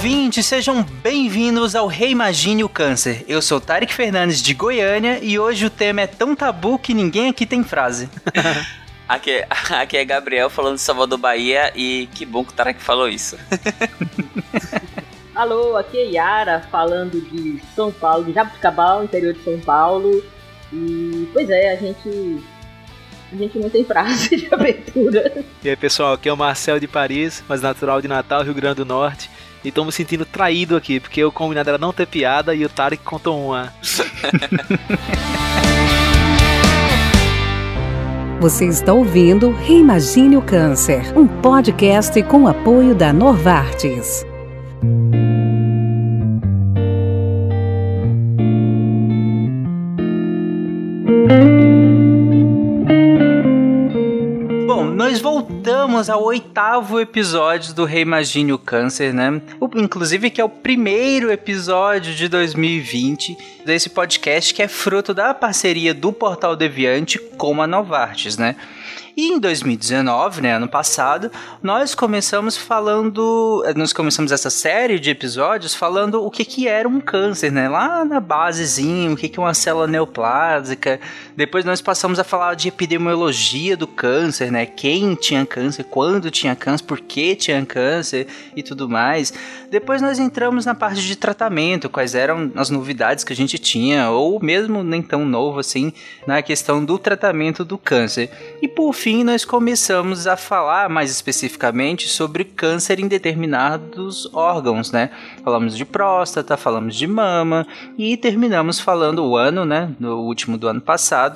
ouvintes, sejam bem-vindos ao Reimagine o Câncer. Eu sou Tarek Fernandes de Goiânia e hoje o tema é tão tabu que ninguém aqui tem frase. aqui, é, aqui é Gabriel falando de Salvador Bahia e que bom que o Tarek falou isso. Alô, aqui é Yara falando de São Paulo, de Jabuticabal, interior de São Paulo. E pois é, a gente a gente não tem frase de abertura. E aí, pessoal, aqui é o Marcel de Paris, mas natural de Natal, Rio Grande do Norte. E tô me sentindo traído aqui, porque o combinado era não ter piada e o Tarek contou uma. Você está ouvindo Reimagine o Câncer, um podcast com apoio da Novartis. Nós voltamos ao oitavo episódio do Reimagine o Câncer, né? O, inclusive, que é o primeiro episódio de 2020 desse podcast que é fruto da parceria do Portal Deviante com a Novartis, né? E em 2019, né, ano passado, nós começamos falando, eh, nós começamos essa série de episódios falando o que que era um câncer, né, lá na basezinha, o que que é uma célula neoplásica, depois nós passamos a falar de epidemiologia do câncer, né, quem tinha câncer, quando tinha câncer, por que tinha câncer e tudo mais. Depois nós entramos na parte de tratamento, quais eram as novidades que a gente tinha, ou mesmo nem tão novo assim, na questão do tratamento do câncer. E por fim nós começamos a falar mais especificamente sobre câncer em determinados órgãos, né? Falamos de próstata, falamos de mama e terminamos falando o ano, né? No último do ano passado.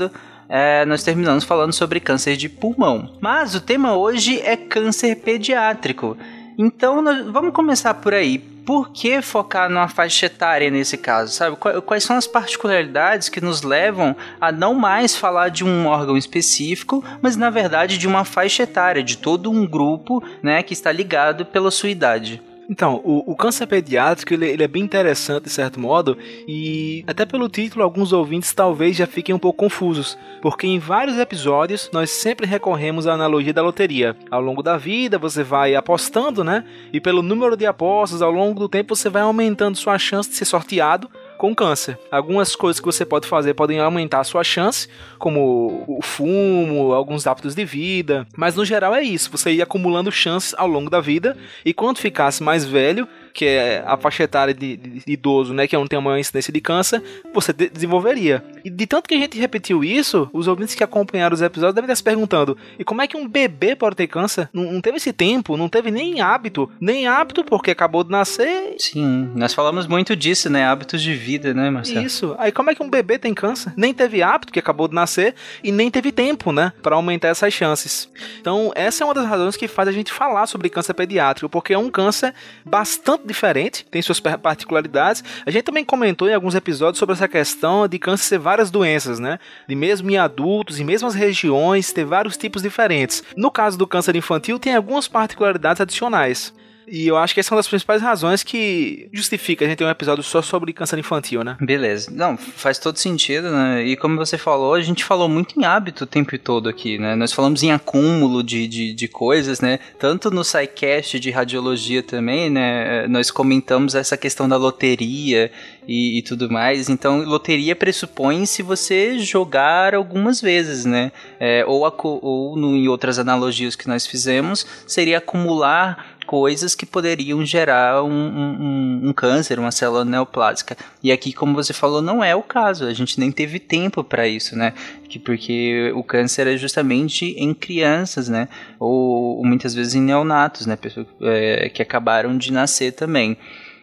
É, nós terminamos falando sobre câncer de pulmão. Mas o tema hoje é câncer pediátrico. Então, nós, vamos começar por aí por que focar numa faixa etária nesse caso, sabe? Quais são as particularidades que nos levam a não mais falar de um órgão específico, mas na verdade de uma faixa etária, de todo um grupo, né, que está ligado pela sua idade? Então, o, o câncer pediátrico ele, ele, é bem interessante de certo modo e até pelo título alguns ouvintes talvez já fiquem um pouco confusos, porque em vários episódios nós sempre recorremos à analogia da loteria. Ao longo da vida você vai apostando, né? E pelo número de apostas ao longo do tempo você vai aumentando sua chance de ser sorteado com câncer. Algumas coisas que você pode fazer podem aumentar a sua chance, como o fumo, alguns hábitos de vida, mas no geral é isso, você ir acumulando chances ao longo da vida. E quando ficasse mais velho, que é a faixa etária de, de, de idoso, né, que é não tem uma incidência de câncer, você de desenvolveria. E de tanto que a gente repetiu isso, os ouvintes que acompanharam os episódios devem estar se perguntando: e como é que um bebê pode ter câncer? Não, não teve esse tempo, não teve nem hábito, nem hábito porque acabou de nascer. Sim, nós falamos muito disso, né, hábitos de vida, né, Marcelo? Isso. Aí como é que um bebê tem câncer? Nem teve hábito, que acabou de nascer, e nem teve tempo, né, para aumentar essas chances. Então, essa é uma das razões que faz a gente falar sobre câncer pediátrico, porque é um câncer bastante diferente, tem suas particularidades. A gente também comentou em alguns episódios sobre essa questão de câncer ser várias doenças, né? De mesmo em adultos, em mesmas regiões, ter vários tipos diferentes. No caso do câncer infantil, tem algumas particularidades adicionais. E eu acho que essa é uma das principais razões que justifica a gente ter um episódio só sobre câncer infantil, né? Beleza. Não, faz todo sentido, né? E como você falou, a gente falou muito em hábito o tempo todo aqui, né? Nós falamos em acúmulo de, de, de coisas, né? Tanto no SciCast de radiologia também, né? Nós comentamos essa questão da loteria e, e tudo mais. Então, loteria pressupõe se você jogar algumas vezes, né? É, ou, ou no, em outras analogias que nós fizemos, seria acumular coisas que poderiam gerar um, um, um, câncer, uma célula neoplásica. E aqui, como você falou, não é o caso. A gente nem teve tempo para isso, né? Que porque o câncer é justamente em crianças, né? Ou, ou muitas vezes em neonatos, né? Pessoas é, que acabaram de nascer também.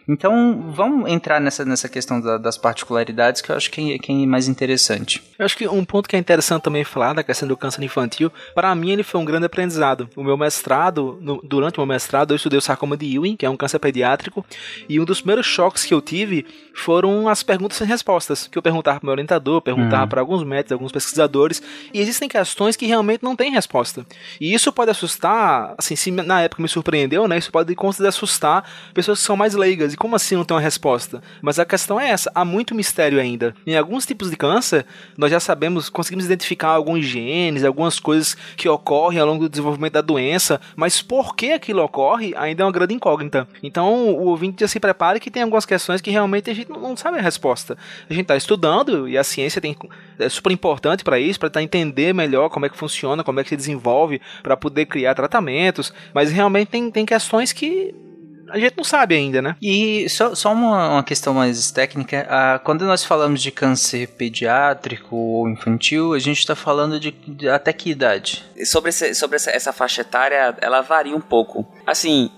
Então, vamos entrar nessa, nessa questão da, das particularidades que eu acho que é, que é mais interessante. Eu acho que um ponto que é interessante também falar da questão do câncer infantil, para mim ele foi um grande aprendizado. O meu mestrado, no, durante o meu mestrado, eu estudei o sarcoma de Ewing, que é um câncer pediátrico, e um dos primeiros choques que eu tive foram as perguntas sem respostas, que eu perguntava para o meu orientador, perguntava hum. para alguns médicos, alguns pesquisadores, e existem questões que realmente não têm resposta. E isso pode assustar, assim, se na época me surpreendeu, né, isso pode assustar pessoas que são mais leigas E como assim não tem uma resposta? Mas a questão é essa: há muito mistério ainda. Em alguns tipos de câncer, nós já sabemos, conseguimos identificar alguns genes, algumas coisas que ocorrem ao longo do desenvolvimento da doença, mas por que aquilo ocorre ainda é uma grande incógnita. Então, o ouvinte já se prepare que tem algumas questões que realmente a gente não sabe a resposta. A gente está estudando e a ciência tem, é super importante para isso, para tentar entender melhor como é que funciona, como é que se desenvolve, para poder criar tratamentos, mas realmente tem, tem questões que a gente não sabe ainda, né? E só, só uma, uma questão mais técnica: ah, quando nós falamos de câncer pediátrico ou infantil, a gente está falando de, de, até que idade? Sobre, esse, sobre essa, essa faixa etária, ela varia um pouco. Assim,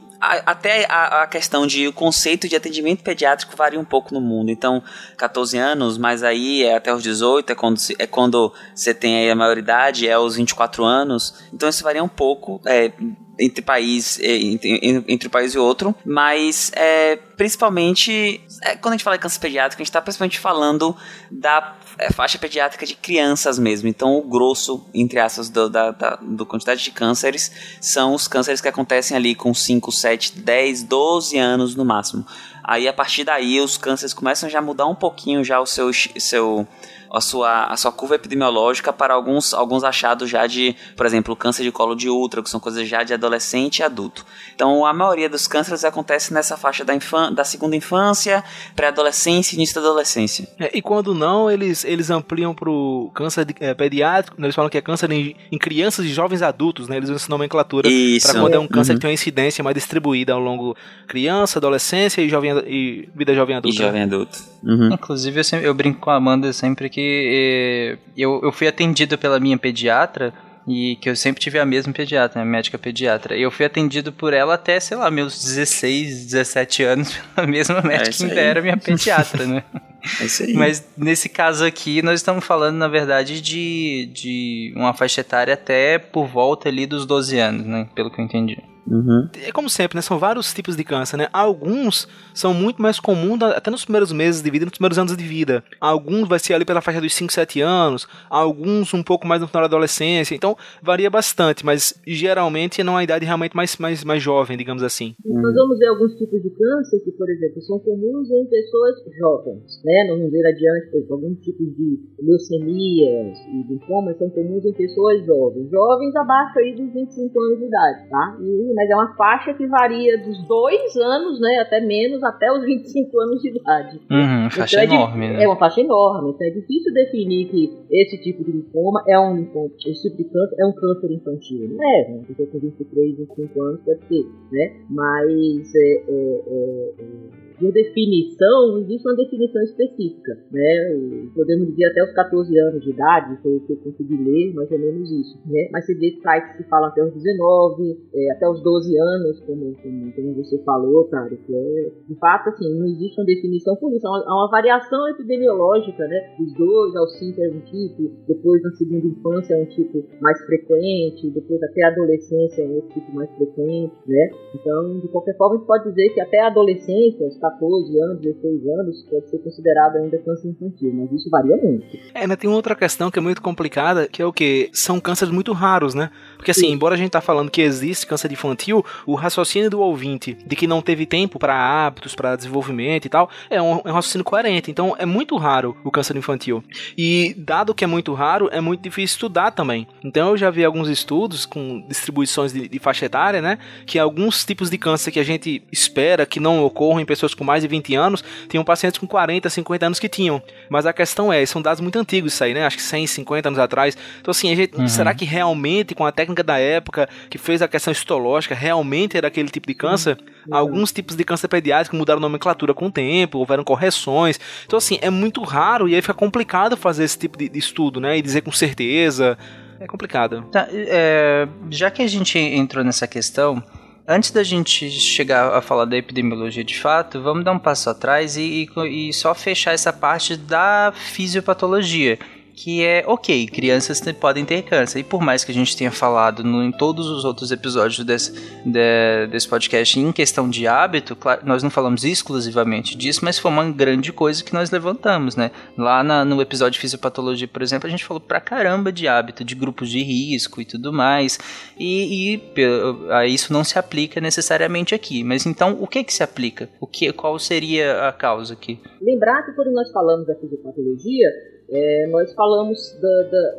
até a, a, questão de o conceito de atendimento pediátrico varia um pouco no mundo. Então, 14 anos, mas aí é até os 18, é quando, é quando você tem a maioridade, é os 24 anos. Então, isso varia um pouco. É, entre país entre, entre um país e outro, mas é, principalmente é, quando a gente fala de câncer pediátrico, a gente está principalmente falando da é, faixa pediátrica de crianças mesmo. Então, o grosso, entre aspas, do, da, da do quantidade de cânceres são os cânceres que acontecem ali com 5, 7, 10, 12 anos no máximo. Aí, a partir daí, os cânceres começam já a mudar um pouquinho já o seu, seu a sua, a sua curva epidemiológica para alguns, alguns achados já de, por exemplo, câncer de colo de útero, que são coisas já de adolescente e adulto. Então, a maioria dos cânceres acontece nessa faixa da, infan da segunda infância, pré-adolescência e início da adolescência. É, e quando não, eles, eles ampliam para o câncer de, é, pediátrico, né, eles falam que é câncer em, em, crianças e jovens adultos, né? Eles usam essa nomenclatura para quando é um câncer uhum. que tem uma incidência mais distribuída ao longo criança, adolescência e, jovem, e vida jovem adulta. E jovem adulto. Uhum. Inclusive, eu, sempre, eu brinco com a Amanda sempre que eh, eu, eu fui atendido pela minha pediatra e que eu sempre tive a mesma pediatra, a médica pediatra. E eu fui atendido por ela até, sei lá, meus 16, 17 anos, pela mesma médica é que ainda era minha pediatra, né? É isso aí. Mas nesse caso aqui, nós estamos falando, na verdade, de, de uma faixa etária até por volta ali dos 12 anos, né? Pelo que eu entendi. Uhum. É como sempre, né? São vários tipos de câncer, né? Alguns são muito mais comuns até nos primeiros meses de vida, nos primeiros anos de vida. Alguns vai ser ali pela faixa dos 5, 7 anos, alguns um pouco mais no final da adolescência. Então, varia bastante, mas geralmente não é a idade realmente mais, mais, mais jovem, digamos assim. Uhum. Nós vamos ver alguns tipos de câncer que, por exemplo, são comuns em pessoas jovens, né? Nós vamos ver adiante, por exemplo, alguns tipos de leucemias e linfomas são comuns em pessoas jovens. Jovens abaixo aí dos 25 anos de idade, tá? E mas é uma faixa que varia dos dois anos, né, até menos, até os 25 anos de idade. Uhum, faixa então é enorme, né? É uma faixa enorme, então é difícil definir que esse tipo de linfoma é um linfoma, esse tipo de câncer é um câncer infantil. Não é, né? Pessoa com 23, 25 anos pode ser, né? Mas é, é, é por definição, existe uma definição específica, né? Podemos dizer até os 14 anos de idade, foi o que eu consegui ler, mais ou menos isso, né? Mas você vê sites que falam até os 19, é, até os 12 anos, como, como, como você falou, que é, de fato, assim, não existe uma definição por isso, há uma, uma, variação epidemiológica, né? Dos 2 aos 5 é um tipo, depois na segunda infância é um tipo mais frequente, depois até a adolescência é outro tipo mais frequente, né? Então, de qualquer forma, a gente pode dizer que até a adolescência, 14 anos, 16 anos, pode ser considerado ainda câncer infantil, mas isso varia muito. É, ainda tem outra questão que é muito complicada, que é o que? São cânceres muito raros, né? Porque assim, Sim. embora a gente tá falando que existe câncer infantil, o raciocínio do ouvinte de que não teve tempo para hábitos, para desenvolvimento e tal, é um, é um, raciocínio coerente. Então é muito raro o câncer infantil. E dado que é muito raro, é muito difícil estudar também. Então eu já vi alguns estudos com distribuições de, de faixa etária, né? Que alguns tipos de câncer que a gente espera que não ocorram em pessoas com mais de 20 anos, tinham pacientes com 40, 50 anos que tinham. Mas a questão é, são dados muito antigos isso aí, né? Acho que 100, 50 anos atrás. Então assim, gente, uhum. será que realmente com a técnica da época que fez a questão histológica, realmente era aquele tipo de câncer? Uhum. Alguns tipos de câncer pediátrico mudaram nomenclatura com o tempo, houveram correções. Então assim, é muito raro e aí fica complicado fazer esse tipo de, de estudo, né? E dizer com certeza. É complicado. Tá, é, já que a gente entrou nessa questão, Antes da gente chegar a falar da epidemiologia de fato, vamos dar um passo atrás e, e, e só fechar essa parte da fisiopatologia. Que é ok, crianças podem ter câncer. E por mais que a gente tenha falado no, em todos os outros episódios desse, de, desse podcast em questão de hábito, claro, nós não falamos exclusivamente disso, mas foi uma grande coisa que nós levantamos, né? Lá na, no episódio de fisiopatologia, por exemplo, a gente falou pra caramba de hábito, de grupos de risco e tudo mais. E, e isso não se aplica necessariamente aqui. Mas então, o que que se aplica? O que, qual seria a causa aqui? Lembrar que quando nós falamos da fisiopatologia, é, nós falamos da, da,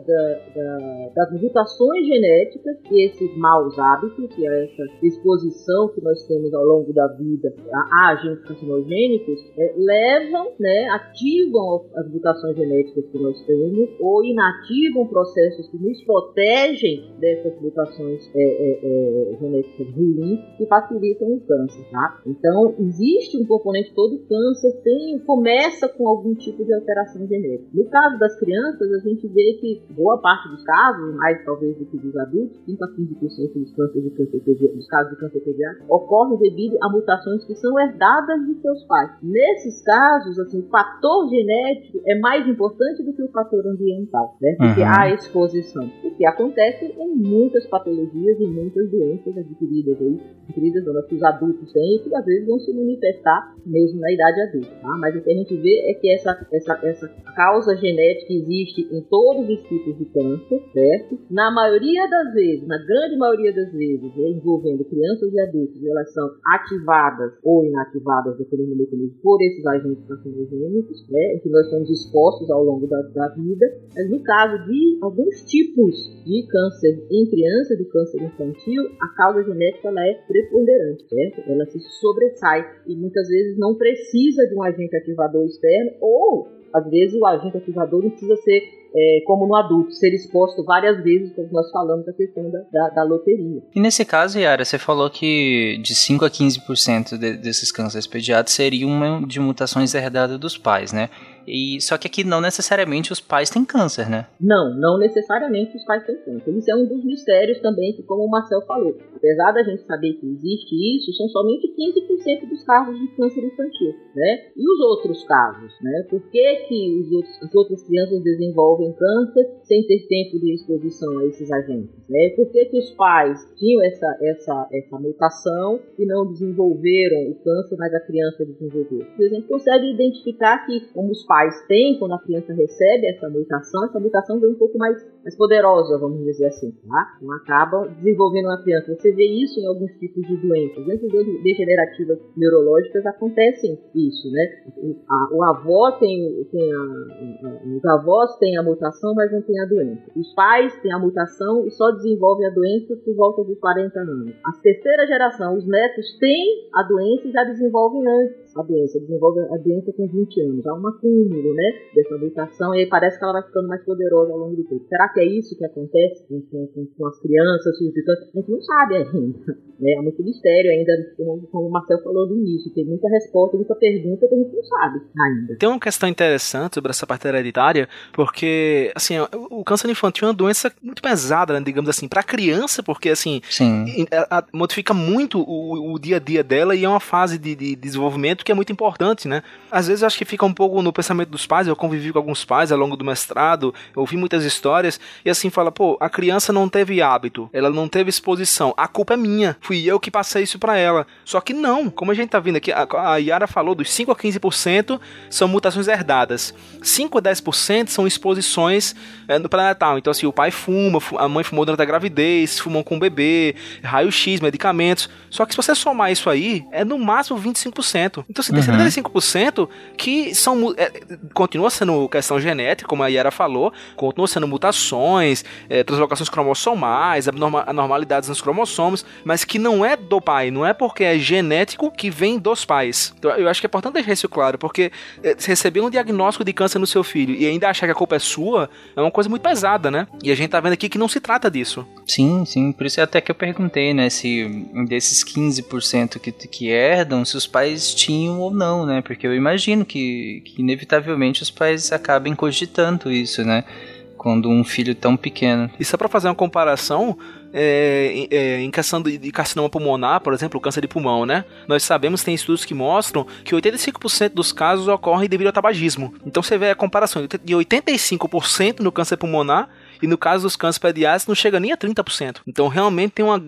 da, das mutações genéticas e esses maus hábitos, e essa exposição que nós temos ao longo da vida a, agentes carcinogênicos, é, levam, né, ativam as mutações genéticas que nós temos ou inativam processos que nos protegem dessas mutações é, é, é genéticas ruins que facilitam o câncer. Tá? Então, existe um componente todo câncer tem, começa com algum tipo de alteração genética. No caso das crianças, a gente vê que boa parte dos casos, mais talvez do que dos adultos, 5 a 15% dos, cânceres de câncer dos casos de câncer pediátrico, ocorrem devido a mutações que são herdadas de seus pais. Nesses casos, assim, o fator genético é mais importante do que o fator ambiental, né? Porque uhum. há exposição. O que acontece em muitas patologias e muitas doenças adquiridas aí, adquiridas não, que os adultos têm e que às vezes vão se manifestar mesmo na idade adulta, tá? Mas o que a gente vê é que essa, essa, essa causa genética existe em todos os tipos de câncer, certo? Na maioria das vezes, na grande maioria das vezes, né, envolvendo crianças e adultos, elas são ativadas ou inativadas, por esses agentes carcinogênicos, né, que nós somos expostos ao longo da, da vida. Mas no caso de alguns tipos de câncer em criança, do câncer infantil, a causa genética ela é preponderante, certo? Ela se sobressai e muitas vezes não precisa de um agente ativador externo ou às vezes o agente ativador não precisa ser é, como no adulto, ser exposto várias vezes, como nós falamos da questão da, da, da loteria. E nesse caso, Yara, você falou que de 5 a 15% de, desses cânceres pediátricos seriam de mutações herdadas dos pais, né? E só que aqui não necessariamente os pais têm câncer, né? Não, não necessariamente os pais têm câncer. Isso é um dos mistérios também que, como o Marcel falou, apesar da gente saber que existe isso, são somente 15% dos casos de câncer infantil, né? E os outros casos, né? Por que, que os outros, as outras crianças desenvolvem câncer sem ter tempo de exposição a esses agentes, né? Por que, que os pais tinham essa, essa, essa mutação e não desenvolveram o câncer, mas a criança desenvolveu? A gente consegue identificar que, como os pais pais têm quando a criança recebe essa mutação, essa mutação vem um pouco mais, mais poderosa, vamos dizer assim, tá? Então acaba desenvolvendo na criança. Você vê isso em alguns tipos de doenças. Doenças degenerativas neurológicas acontecem isso, né? O avô tem, tem a, a, os avós têm a mutação, mas não tem a doença. Os pais têm a mutação e só desenvolvem a doença por volta dos 40 anos. A terceira geração, os netos têm a doença e já desenvolvem antes a doença, desenvolve a doença com 20 anos. Há um acúmulo, né, dessa mutação e aí parece que ela vai ficando mais poderosa ao longo do tempo. Será que é isso que acontece com, com, com as crianças? A gente não sabe ainda. Né? É muito mistério ainda, como, como o Marcel falou no início. Tem muita resposta, muita pergunta que a gente não sabe ainda. Tem uma questão interessante sobre essa parte hereditária, porque, assim, o câncer infantil é uma doença muito pesada, né, digamos assim, para a criança, porque, assim, modifica muito o, o, dia a dia dela e é uma fase de, de desenvolvimento que é muito importante, né? Às vezes eu acho que fica um pouco no pensamento dos pais, eu convivi com alguns pais ao longo do mestrado, eu ouvi muitas histórias, e assim fala, pô, a criança não teve hábito, ela não teve exposição, a culpa é minha, fui eu que passei isso para ela. Só que não, como a gente tá vendo aqui, a, Yara falou, dos 5 a 15% são mutações herdadas, 5 a 10% são exposições é, no pré-natal. Então, assim, o pai fuma, a mãe fumou durante a gravidez, fumou com o bebê, raio-x, medicamentos. Só que se você somar isso aí, é no máximo 25%. Então você tem uhum. 75% que são. É, continua sendo questão genética, como a Yara falou, continua sendo mutações, é, translocações cromossomais, anormalidades nos cromossomos, mas que não é do pai, não é porque é genético que vem dos pais. Então eu acho que é importante deixar isso claro, porque é, receber um diagnóstico de câncer no seu filho e ainda achar que a culpa é sua é uma coisa muito pesada, né? E a gente tá vendo aqui que não se trata disso. Sim, sim, por isso é até que eu perguntei, né, se desses 15% que, que herdam, se os pais tinham ou não, né? Porque eu imagino que, que inevitavelmente os pais acabem cogitando isso, né? quando um filho tão pequeno. E só para fazer uma comparação, é, é, em questão de, carcinoma pulmonar, por exemplo, câncer de pulmão, né? Nós sabemos, tem estudos que mostram que 85% dos casos ocorrem devido ao tabagismo. Então você vê a comparação de 85% no câncer pulmonar e no caso dos cânceres pediátricos não chega nem a 30%. Então realmente tem uma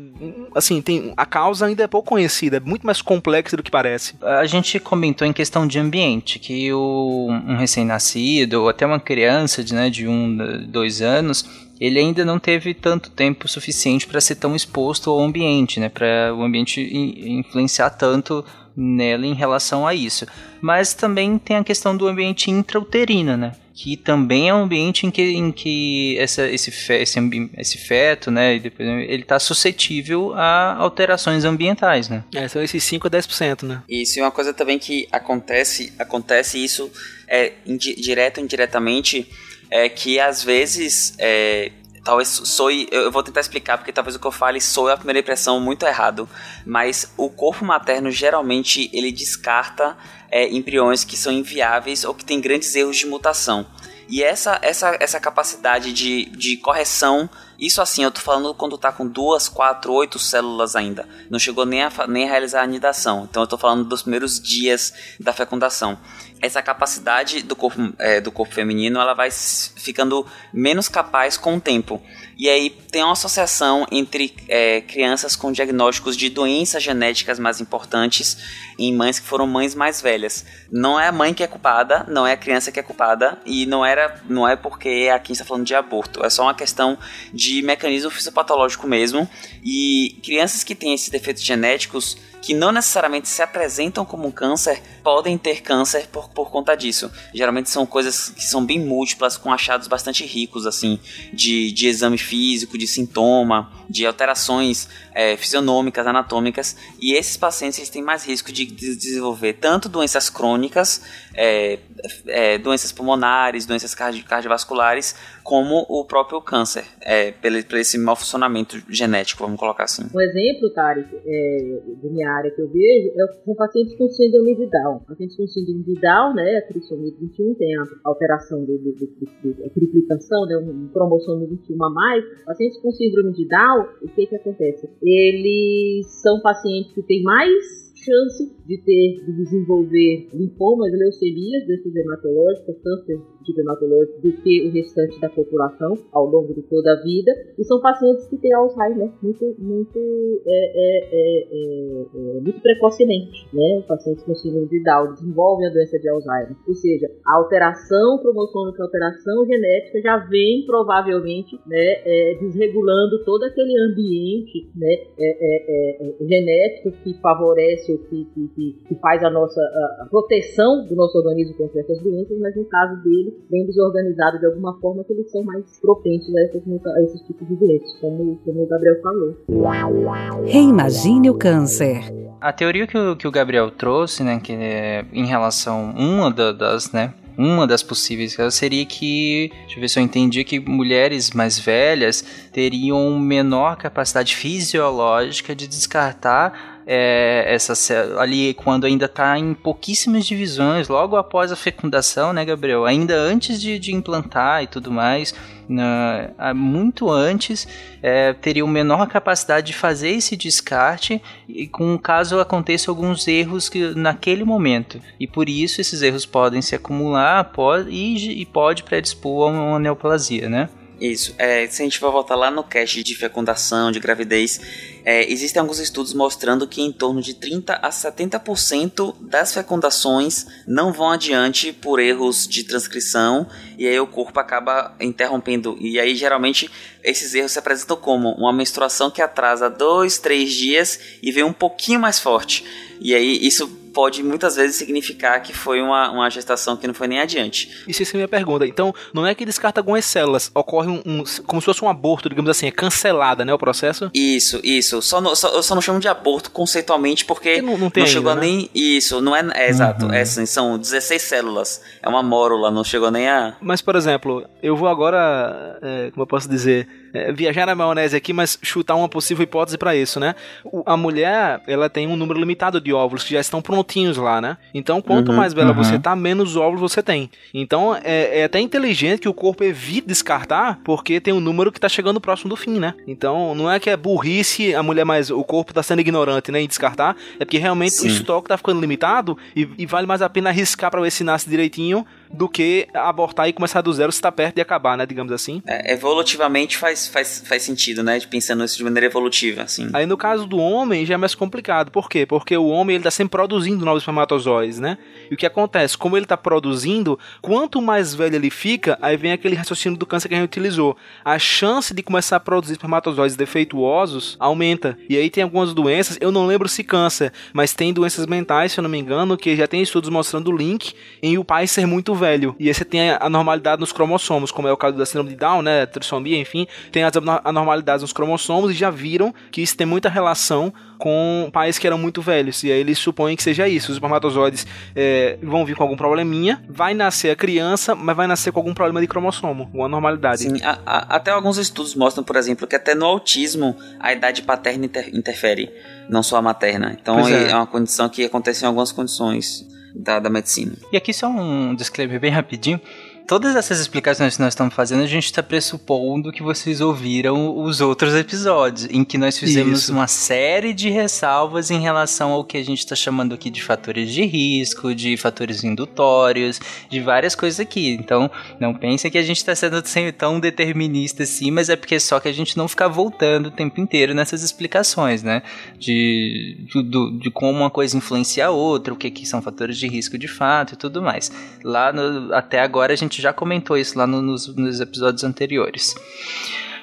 assim, tem a causa ainda é pouco conhecida, é muito mais complexa do que parece. A gente comentou em questão de ambiente que o, um recém-nascido ou até uma criança de, né, de um, dois anos ele ainda não teve tanto tempo suficiente para ser tão exposto ao ambiente, né, para o ambiente influenciar tanto nela em relação a isso. Mas também tem a questão do ambiente intrauterino, né? Que também é um ambiente em que, em que essa, esse, fe, esse, esse feto, né, ele está suscetível a alterações ambientais, né? É, são esses 5 a 10%, né? Isso, e uma coisa também que acontece, acontece isso é, indi, direto ou indiretamente, é que às vezes é, talvez soe, eu vou tentar explicar porque talvez o que eu fale soe a primeira impressão muito errado, mas o corpo materno geralmente ele descarta é, embriões que são inviáveis ou que têm grandes erros de mutação. E essa, essa, essa capacidade de, de correção, isso assim, eu tô falando quando tá com duas, quatro, oito células ainda. Não chegou nem a, nem a realizar a anidação. Então eu tô falando dos primeiros dias da fecundação essa capacidade do corpo, é, do corpo feminino ela vai ficando menos capaz com o tempo. E aí tem uma associação entre é, crianças com diagnósticos de doenças genéticas mais importantes em mães que foram mães mais velhas. Não é a mãe que é culpada, não é a criança que é culpada, e não, era, não é porque aqui está falando de aborto. É só uma questão de mecanismo fisiopatológico mesmo. E crianças que têm esses defeitos genéticos que não necessariamente se apresentam como câncer podem ter câncer por, por conta disso. Geralmente são coisas que são bem múltiplas, com achados bastante ricos, assim, de, de exame físico, de sintoma, de alterações é, fisionômicas, anatômicas. E esses pacientes eles têm mais risco de desenvolver tanto doenças crônicas, é, é, doenças pulmonares, doenças cardi cardiovasculares, como o próprio câncer, é, pelo, pelo esse mau funcionamento genético, vamos colocar assim. Um exemplo, Tarek, é, de minha área que eu vejo, é, são pacientes com síndrome de Down. Pacientes com síndrome de Down, né, a trissomia 21 tem a alteração de, de a triplicação, né, um cromossomo 21 a mais. Pacientes com síndrome de Down, o que que acontece? Eles são pacientes que têm mais chance de ter, de desenvolver linfomas, leucemias desses hematológicos, câncer de hematológico, do que o restante da população ao longo de toda a vida. E são pacientes que têm Alzheimer muito, muito, é, é, é, muito precocemente. Né? Pacientes com síndrome de Down desenvolvem a doença de Alzheimer. Ou seja, a alteração cromossômica, a alteração genética já vem provavelmente né, desregulando todo aquele ambiente né, genético que favorece que, que, que, faz a nossa a, a proteção do nosso organismo contra essas doenças, mas no caso dele, bem desorganizado de alguma forma, que eles são mais propensos a, essas, a esses tipos de doenças, como, como o Gabriel falou. Reimagine o câncer. A teoria que o, que o Gabriel trouxe, né, que é em relação uma das, né, uma das possíveis seria que, deixa eu ver se eu entendi, que mulheres mais velhas teriam menor capacidade fisiológica de descartar é, essa ali quando ainda está em pouquíssimas divisões, logo após a fecundação, né, Gabriel? Ainda antes de, de implantar e tudo mais, muito antes, é, teriam menor capacidade de fazer esse descarte e com caso aconteça alguns erros que, naquele momento. E por isso esses erros podem se acumular pode, e, e pode predispor a uma neoplasia, né? Isso. É, se a gente for voltar lá no cast de fecundação, de gravidez, é, existem alguns estudos mostrando que em torno de 30 a 70% das fecundações não vão adiante por erros de transcrição e aí o corpo acaba interrompendo. E aí geralmente esses erros se apresentam como uma menstruação que atrasa dois, três dias e vem um pouquinho mais forte. E aí isso pode muitas vezes significar que foi uma, uma gestação que não foi nem adiante. Isso é a minha pergunta. Então, não é que descarta algumas células, ocorre um, um, como se fosse um aborto, digamos assim, é cancelada, né, o processo? Isso, isso. Só, no, só eu só não chamo de aborto conceitualmente porque não, não, não chegou ainda, né? nem isso, não é, é exato, uhum. é, assim, são 16 células, é uma mórula, não chegou nem a Mas por exemplo, eu vou agora, é, como eu posso dizer, é, viajar na maionese aqui, mas chutar uma possível hipótese para isso, né? O, a mulher, ela tem um número limitado de óvulos que já estão prontinhos lá, né? Então, quanto uhum, mais velha uhum. você tá, menos óvulos você tem. Então, é, é, até inteligente que o corpo evite descartar, porque tem um número que tá chegando próximo do fim, né? Então, não é que é burrice a mulher mais. O corpo tá sendo ignorante, né? Em descartar, é porque realmente Sim. o estoque tá ficando limitado e, e vale mais a pena arriscar para ver se nasce direitinho do que abortar e começar do zero se tá perto de acabar, né? Digamos assim. É, evolutivamente faz, faz, faz sentido, né? Pensando isso de maneira evolutiva, assim. Aí no caso do homem já é mais complicado. Por quê? Porque o homem ele tá sempre produzindo novos espermatozoides, né? E o que acontece? Como ele tá produzindo, quanto mais velho ele fica, aí vem aquele raciocínio do câncer que a gente utilizou. A chance de começar a produzir espermatozoides defeituosos aumenta. E aí tem algumas doenças, eu não lembro se câncer, mas tem doenças mentais, se eu não me engano, que já tem estudos mostrando o link em o pai ser muito velho. E aí você tem a anormalidade nos cromossomos, como é o caso da síndrome de Down, né? Trissomia, enfim, tem as anormalidades nos cromossomos e já viram que isso tem muita relação com pais que eram muito velhos. E aí eles supõem que seja isso. Os espermatozoides é, vão vir com algum probleminha, vai nascer a criança, mas vai nascer com algum problema de cromossomo, uma anormalidade. Sim, a, a, até alguns estudos mostram, por exemplo, que até no autismo a idade paterna inter, interfere, não só a materna. Então é. é uma condição que acontece em algumas condições da, da medicina. E aqui só um disclaimer bem rapidinho todas essas explicações que nós estamos fazendo, a gente está pressupondo que vocês ouviram os outros episódios, em que nós fizemos Isso. uma série de ressalvas em relação ao que a gente está chamando aqui de fatores de risco, de fatores indutórios, de várias coisas aqui. Então, não pensem que a gente está sendo tão determinista assim, mas é porque só que a gente não fica voltando o tempo inteiro nessas explicações, né? De, de, de como uma coisa influencia a outra, o que, que são fatores de risco de fato e tudo mais. Lá no, até agora a gente gente já comentou isso lá no, nos, nos episódios anteriores.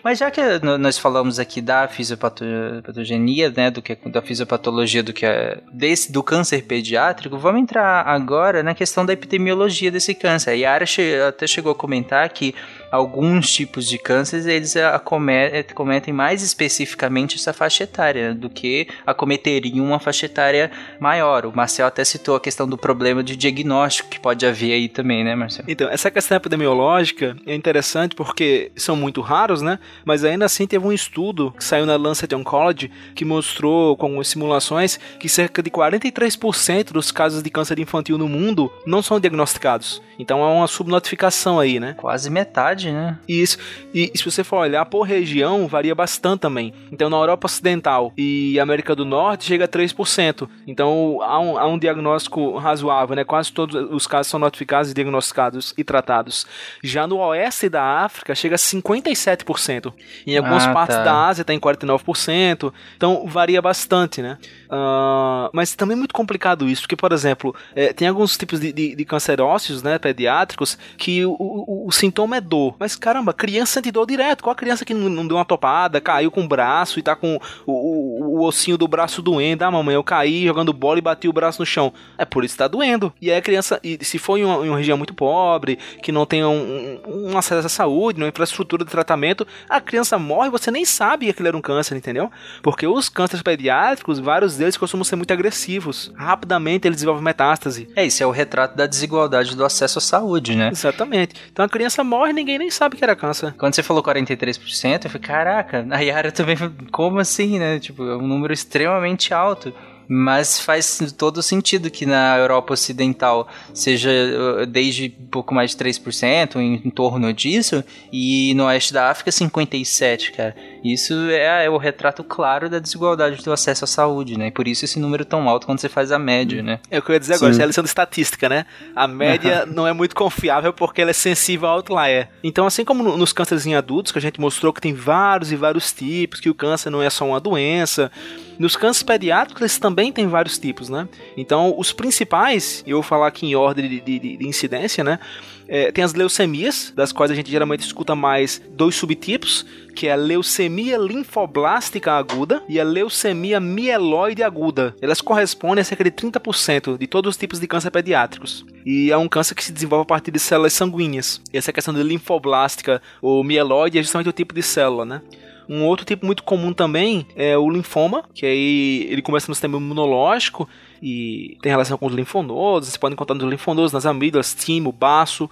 Mas já que nós falamos aqui da fisiopatogenia, né, do que da fisiopatologia do que é desse do câncer pediátrico, vamos entrar agora na questão da epidemiologia desse câncer. A Yara até chegou a comentar que alguns tipos de cânceres eles acometem mais especificamente essa faixa etária do que acometeriam uma faixa etária maior. O Marcel até citou a questão do problema de diagnóstico que pode haver aí também, né, Marcel? Então, essa questão epidemiológica é interessante porque são muito raros, né? Mas ainda assim teve um estudo que saiu na Lancet Oncology que mostrou com simulações que cerca de 43% dos casos de câncer infantil no mundo não são diagnosticados. Então é uma subnotificação aí, né? Quase metade, né? Isso. E, e se você for olhar por região, varia bastante também. Então na Europa Ocidental e América do Norte chega a 3%. Então há um, há um diagnóstico razoável, né? Quase todos os casos são notificados, diagnosticados e tratados. Já no oeste da África chega a 57%. Em algumas ah, partes tá. da Ásia está em 49%. Então varia bastante, né? Uh, mas também é muito complicado isso, porque, por exemplo, é, tem alguns tipos de, de, de câncer ósseos, né? pediátricos que o, o, o, sintoma é dor. Mas caramba, criança sente dor direto. Qual a criança que não, não deu uma topada, caiu com o braço e tá com o, o, o, ossinho do braço doendo? Ah, mamãe, eu caí jogando bola e bati o braço no chão. É por isso que tá doendo. E aí a criança, e se for em uma, em uma região muito pobre, que não tem um, um, um, acesso à saúde, uma infraestrutura de tratamento, a criança morre e você nem sabe que aquilo era um câncer, entendeu? Porque os cânceres pediátricos, vários deles costumam ser muito agressivos. Rapidamente eles desenvolvem metástase. É, isso é o retrato da desigualdade do acesso à saúde, né? Exatamente. Então a criança morre e ninguém nem sabe que era câncer. Quando você falou 43%, eu falei, caraca, a Yara também, como assim, né? Tipo, é um número extremamente alto. Mas faz todo sentido que na Europa Ocidental seja uh, desde pouco mais de 3%, em, em torno disso, e no oeste da África 57%, cara. Isso é, é, o retrato claro da desigualdade do acesso à saúde, né? E por isso esse número tão alto quando você faz a média, né? É o que eu ia dizer agora, isso é a lição de estatística, né? A média não é muito confiável porque ela é sensível ao outlier. Então, assim como nos cânceres em adultos, que a gente mostrou que tem vários e vários tipos, que o câncer não é só uma doença, nos cânceres pediátricos eles também têm vários tipos, né? Então, os principais, eu vou falar aqui em ordem de, de, de incidência, né? É, tem as leucemias, das quais a gente geralmente escuta mais dois subtipos, que é a leucemia linfoblástica aguda e a leucemia mieloide aguda. Elas correspondem a cerca de 30% de todos os tipos de câncer pediátricos. E é um câncer que se desenvolve a partir de células sanguíneas. E essa questão de linfoblástica ou mieloide é justamente o tipo de célula, né? Um outro tipo muito comum também é o linfoma, que aí ele começa no sistema imunológico e tem relação com os linfonodos. Você pode encontrar nos linfonodos, nas amígdalas, timo, baço.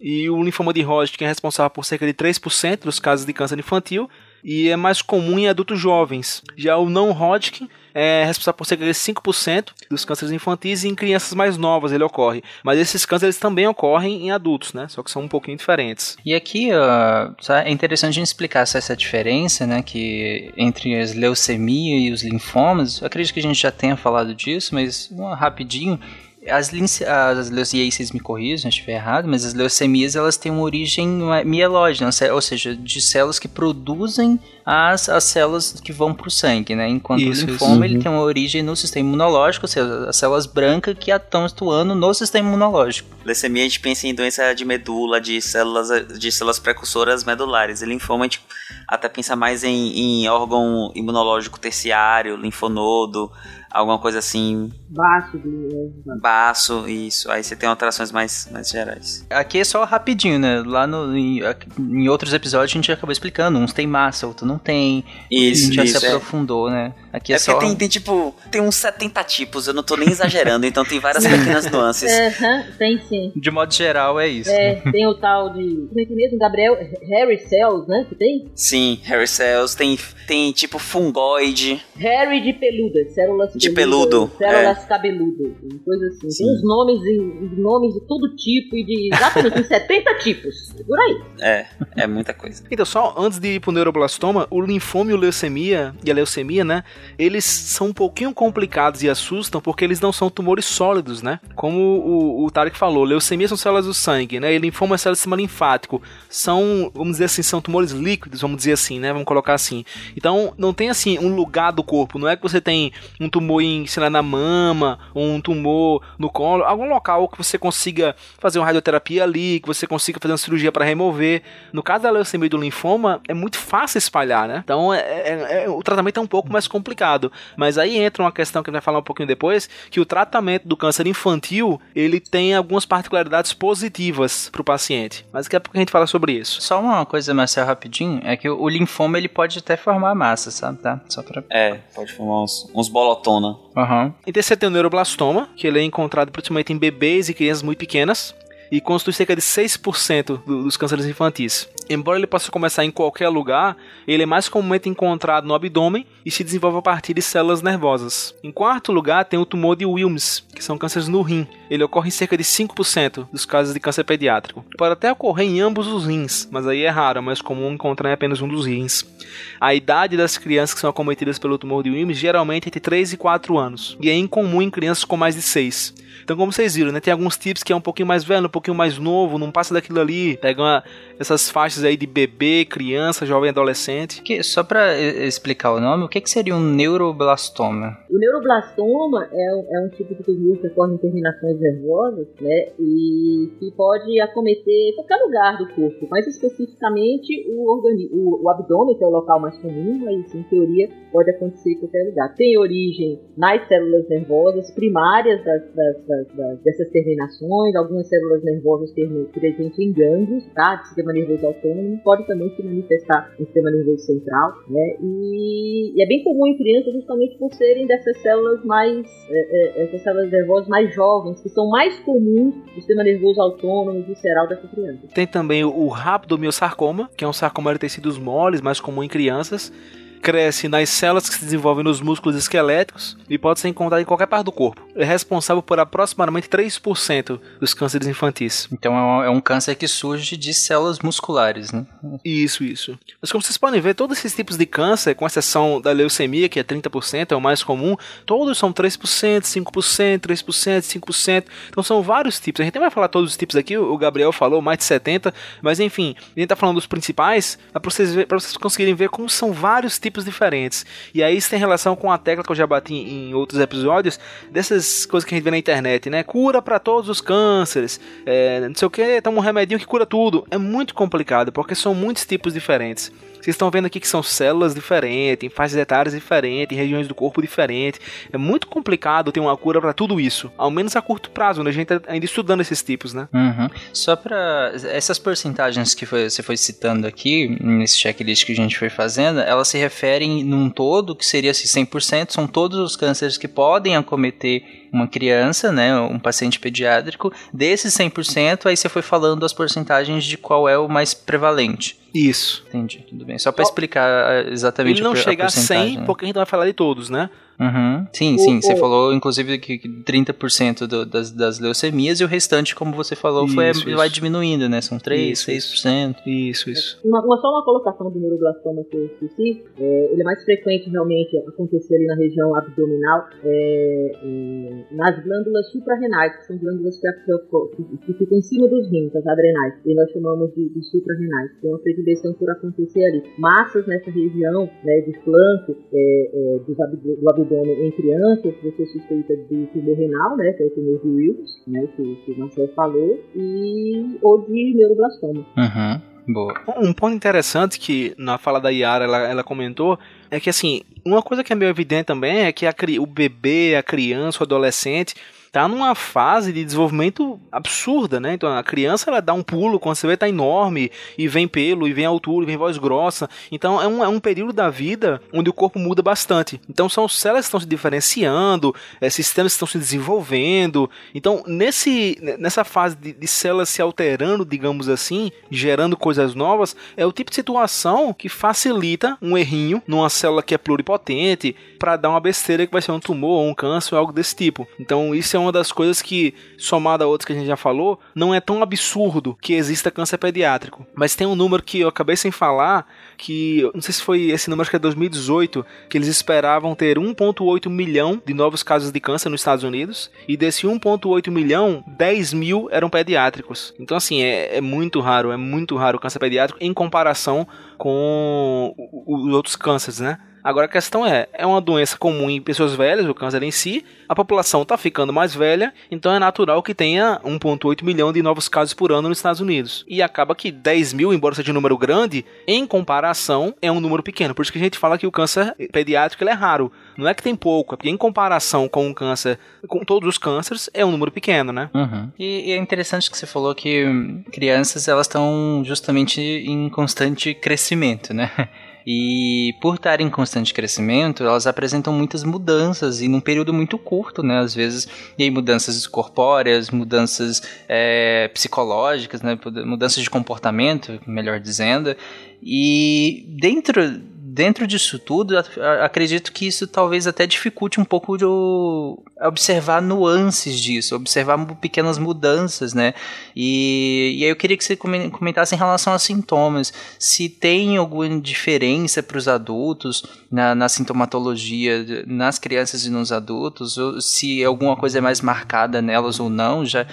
E o linfoma de Hodgkin é responsável por cerca de 3% dos casos de câncer infantil e é mais comum em adultos jovens. Já o não Hodgkin é responsável por cerca de 5% dos cânceres infantis e em crianças mais novas ele ocorre. Mas esses cânceres também ocorrem em adultos, né? Só que são um pouquinho diferentes. E aqui uh, é interessante explicar essa diferença, né? Que entre as leucemia e os linfomas, acredito que a gente já tenha falado disso, mas uh, rapidinho. As, as leucemias, vocês me corrijam se eu estiver errado, mas as leucemias elas têm uma origem mielógena, ou seja, de células que produzem as, as células que vão para o sangue, né? Enquanto isso, o linfoma uhum. ele tem uma origem no sistema imunológico, ou seja, as células brancas que estão atuando no sistema imunológico. Leucemia a gente pensa em doença de medula, de células, de células precursoras medulares. E linfoma a gente até pensa mais em, em órgão imunológico terciário, linfonodo, alguma coisa assim. Baço, Baço, isso. Aí você tem alterações mais, mais gerais. Aqui é só rapidinho, né? Lá no, em, em outros episódios a gente acabou explicando. Uns tem massa, outros não tem. Isso, A gente isso, já se é. aprofundou, né? Aqui é, É só... tem, tem tipo, tem uns 70 tipos, eu não tô nem exagerando, então tem várias pequenas nuances. Aham, tem sim. De modo geral, é isso. É, tem o tal de. Como é que é mesmo? Gabriel Harry Cells, né? Que tem? Sim, Harry Cells, tem, tem tipo fungoide. Harry de peluda, células De peludo, Células cabeludas, coisa assim. Sim. Tem uns nomes, e, nomes de todo tipo e de exatamente tem 70 tipos. Por aí. É, é muita coisa. Então, só antes de ir pro neuroblastoma, o linfoma e o leucemia, e a leucemia, né? Eles são um pouquinho complicados e assustam porque eles não são tumores sólidos, né? Como o, o Tarek falou, leucemia são células do sangue, né? E linfoma é célula do sistema linfático. São, vamos dizer assim, são tumores líquidos, vamos dizer assim, né? Vamos colocar assim. Então, não tem assim um lugar do corpo. Não é que você tem um tumor em, sei lá, na mama, um tumor no colo, algum local que você consiga fazer uma radioterapia ali, que você consiga fazer uma cirurgia para remover. No caso da leucemia e do linfoma, é muito fácil espalhar, né? Então, é, é- é- o tratamento é um pouco mais complicado. Mas aí entra uma questão que a gente vai falar um pouquinho depois, que o tratamento do câncer infantil, ele tem algumas particularidades positivas para o paciente. Mas daqui a pouco a gente fala sobre isso. Só uma coisa, Marcel, rapidinho, é que o linfoma ele pode até formar massa, sabe? Tá? Só pra... É, pode formar uns, uns bolotona. Aham. Em terceiro tem o neuroblastoma, que ele é encontrado principalmente em bebês e crianças muito pequenas e constitui cerca de 6% do- dos cânceres infantis. Embora ele possa começar em qualquer lugar, ele é mais comumente encontrado no abdômen e se desenvolve a partir de células nervosas. Em quarto lugar, tem o tumor de Wilms, que são cânceres no rim. Ele ocorre em cerca de 5% dos casos de câncer pediátrico. Pode até ocorrer em ambos os rins, mas aí é raro, é mais comum encontrar em apenas um dos rins. A idade das crianças que são acometidas pelo tumor de Wilms geralmente é entre 3 e 4 anos, e é incomum em crianças com mais de 6. Então, como vocês viram, né, tem alguns tipos que é um pouquinho mais velho, um pouquinho mais novo, não passa daquilo ali, pega essas faixas aí de bebê, criança, jovem adolescente. Que- só pra eh, explicar o nome, o que, que seria um neuroblastoma? O neuroblastoma é, um- é um tipo de tumor que ocorre em terminações nervosas, né? E que pode acometer qualquer lugar do corpo, mais especificamente o, organi o, o abdômen, que é o local mais comum, mas em teoria pode acontecer em qualquer lugar. Tem origem nas células nervosas primárias das, das- das- das- dessas terminações, algumas células nervosas presentes em gânglios, tá? Do sistema nervoso autônomo, pode também se manifestar no sistema nervoso central, né? E, e é bem comum em crianças justamente por serem dessas células mais, é, é, essas células nervosas mais jovens, que são mais comuns no sistema nervoso autônomo e visceral dessa criança. Tem também o, o rabdomiossarcoma, que é um sarcoma de tecidos moles, mais comum em crianças. Cresce nas células que se desenvolvem nos músculos esqueléticos e pode ser encontrado em qualquer parte do corpo. É responsável por aproximadamente 3% dos cânceres infantis. Então é um, é um câncer que surge de células musculares, né? Isso, isso. Mas como vocês podem ver, todos esses tipos de câncer, com exceção da leucemia, que é 30%, é o mais comum, todos são 3%, 5%, 3%, 5%. Então são vários tipos. A gente nem vai falar todos os tipos aqui, o Gabriel falou mais de 70, mas enfim, a gente tá falando dos principais, para vocês, ver- vocês conseguirem ver como são vários tipos tipos diferentes. E aí isso tem relação com a tecla que eu já bati em outros episódios, dessas coisas que a gente vê na internet, né? Cura para todos os cânceres, é, não sei o que, toma um remedinho que cura tudo. É muito complicado, porque são muitos tipos diferentes. Vocês estão vendo aqui que são células diferentes, em fases etárias diferentes, em regiões do corpo diferentes. É muito complicado ter uma cura para tudo isso, ao menos a curto prazo, né? A gente tá ainda estudando esses tipos, né? Uhum. Só para essas porcentagens que foi, você foi citando aqui, nesse checklist que a gente foi fazendo, elas se referem num todo, que seria assim, 100%, são todos os cânceres que podem acometer uma criança, né, um paciente pediátrico. Desses 100%, aí você foi falando as porcentagens de qual é o mais prevalente. Isso. Entendi, tudo bem. Só para explicar exatamente Ele não a, chega a 100, né? porque a gente vai falar de todos, né? Uhum. Sim, sim. O, você falou, inclusive, que 30% do, das, das leucemias e o restante, como você falou, isso, foi, isso. vai diminuindo, né? São 3, isso, 6%. Isso, isso. Uma, uma, só uma colocação do neuroblastoma que eu esqueci. É, ele é mais frequente, realmente, acontecer ali na região abdominal, é, é, nas glândulas suprarrenais, que são glândulas que, que, que, ficam em cima dos rins, as adrenais. E nós chamamos de, de suprarrenais. Tem uma predileção por acontecer ali. Massas nessa região, né, de flanco, é, é, dos do abdômen abdômen em crianças, você suspeita de tumor renal, né, que é o tumor de Wills, né, que, que o Marcelo falou, e, ou de neuroblastoma. Uhum. Boa. Um ponto interessante que na fala da Yara ela, ela comentou é que assim, uma coisa que é meio evidente também é que a, o bebê, a criança, o adolescente, tá numa fase de desenvolvimento absurda, né? Então a criança ela dá um pulo, quando você vê tá enorme, e vem pelo, e vem altura, e vem voz grossa. Então é um, é um período da vida onde o corpo muda bastante. Então são células que estão se diferenciando, é, sistemas que estão se desenvolvendo. Então nesse, nessa fase de, de células se alterando, digamos assim, gerando coisas novas, é o tipo de situação que facilita um errinho numa célula que é pluripotente para dar uma besteira que vai ser um tumor ou um câncer ou algo desse tipo. Então isso é uma das coisas que, somada a outras que a gente já falou, não é tão absurdo que exista câncer pediátrico. Mas tem um número que eu acabei sem falar, que não sei se foi esse número, acho que é 2018, que eles esperavam ter 1,8 milhão de novos casos de câncer nos Estados Unidos, e desse 1,8 milhão, 10 mil eram pediátricos. Então, assim, é, é muito raro, é muito raro o câncer pediátrico em comparação com os outros cânceres, né? Agora a questão é, é uma doença comum em pessoas velhas, o câncer em si, a população está ficando mais velha, então é natural que tenha 1,8 milhão de novos casos por ano nos Estados Unidos. E acaba que 10 mil, embora seja um número grande, em comparação é um número pequeno. Por isso que a gente fala que o câncer pediátrico é raro. Não é que tem pouco, é porque em comparação com o câncer, com todos os cânceres, é um número pequeno, né? Uhum. E, e, é interessante que você falou que crianças elas estão justamente em constante crescimento, né? E por estar em constante crescimento, elas apresentam muitas mudanças e num período muito curto, né? Às vezes, e aí mudanças corpóreas, mudanças é, psicológicas, né? Mudanças de comportamento, melhor dizendo. E dentro dentro disso tudo, acredito que isso talvez até dificulte um pouco de observar nuances disso, observar pequenas mudanças, né? E, e aí eu queria que você comentasse em relação a sintomas, se tem alguma diferença para os adultos na, na, sintomatologia nas crianças e nos adultos, ou se alguma coisa é mais marcada nelas ou não, já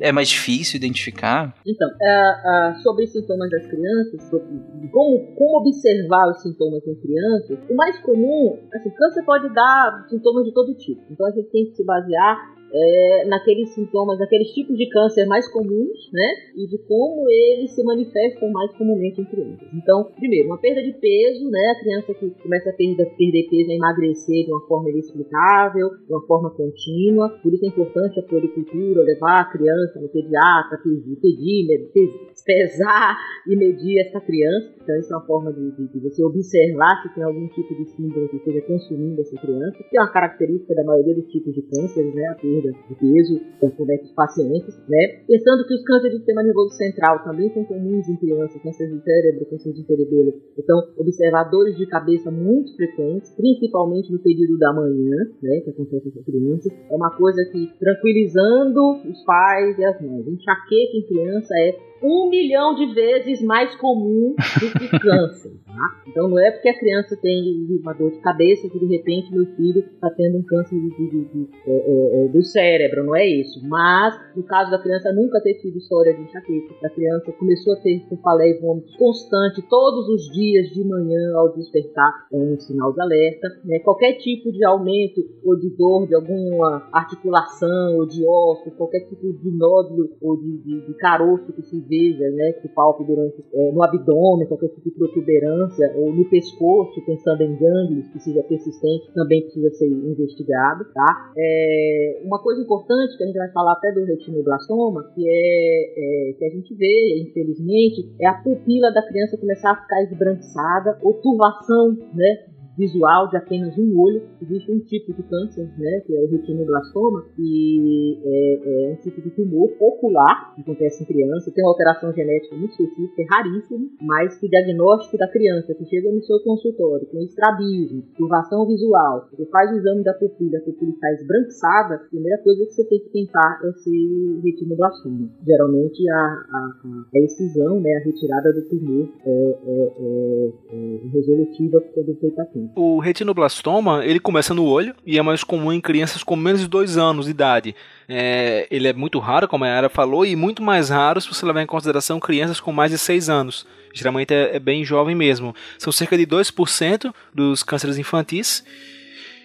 é mais difícil identificar? Então, uh, uh, sobre sintomas das crianças, sobre como, como observar os sintomas em crianças, o mais comum, assim, câncer pode dar sintomas de todo tipo. Então a gente tem se basear é, naqueles sintomas, naqueles tipos de câncer mais comuns, né? E de como eles se manifestam mais comumente em crianças. Então, primeiro, uma perda de peso, né? A criança que começa a perder, perder peso, a emagrecer de uma forma inexplicável, de uma forma contínua. Por isso é importante a floricultura, levar a criança no pediatra, pedir, pedir, pedir pesar e medir essa criança. Então, isso é uma forma de, de, de, você observar se tem algum tipo de síndrome que esteja consumindo essa criança, que é uma característica da maioria dos tipos de cânceres, né? A perda de peso acomete os pacientes, né? Pensando que os cânceres do sistema nervoso central também são comuns em crianças, câncer de cérebro, câncer de cerebelo. Então, observar dores de cabeça muito frequentes, principalmente no período da manhã, né? Que acontece com crianças, é uma coisa que tranquilizando os pais e as mães. Enxaqueca em criança é um milhão de vezes mais comum do que câncer. Tá? Então não é porque a criança tem uma dor de cabeça que de repente meu filho está tendo um câncer de, de, de, de, é, é, é do cérebro, não é isso. Mas, no caso da criança, nunca ter tido história de enxaqueca. A criança começou a ter, como falei, vômitos constante todos os dias de manhã ao despertar, é um sinal de alerta. Né? Qualquer tipo de aumento ou de dor de alguma articulação ou de osso, qualquer tipo de nódulo ou de, de, de caroço que se veja, né, que palpe durante, é, no abdômen, qualquer tipo de protuberância, ou no pescoço, pensando em gânglios que seja persistente, também precisa ser investigado, tá? É, uma coisa importante que a gente vai falar até do retinoblastoma, que é, é, que a gente vê, infelizmente, é a pupila da criança começar a ficar esbranquiçada, ou turvação, né, visual de apenas um olho. Existe um tipo de câncer, né, que é o retinoblastoma, que é, é um tipo de tumor ocular, que acontece em criança, tem uma alteração genética muito específica, é raríssimo, mas que o diagnóstico da criança que chega no seu consultório com estrabismo, curvação visual, você faz o exame da pupila, a pupila está esbranquiçada, a primeira coisa que você tem que tentar é ser retinoblastoma. Geralmente a, a, a excisão, né, a retirada do tumor é, é, é, é resolutiva quando feita assim. O retinoblastoma, ele começa no olho e é mais comum em crianças com menos de 2 anos de idade. É, ele é muito raro, como a Yara falou, e muito mais raro se você levar em consideração crianças com mais de 6 anos. Geralmente é, é bem jovem mesmo. São cerca de 2% dos cânceres infantis.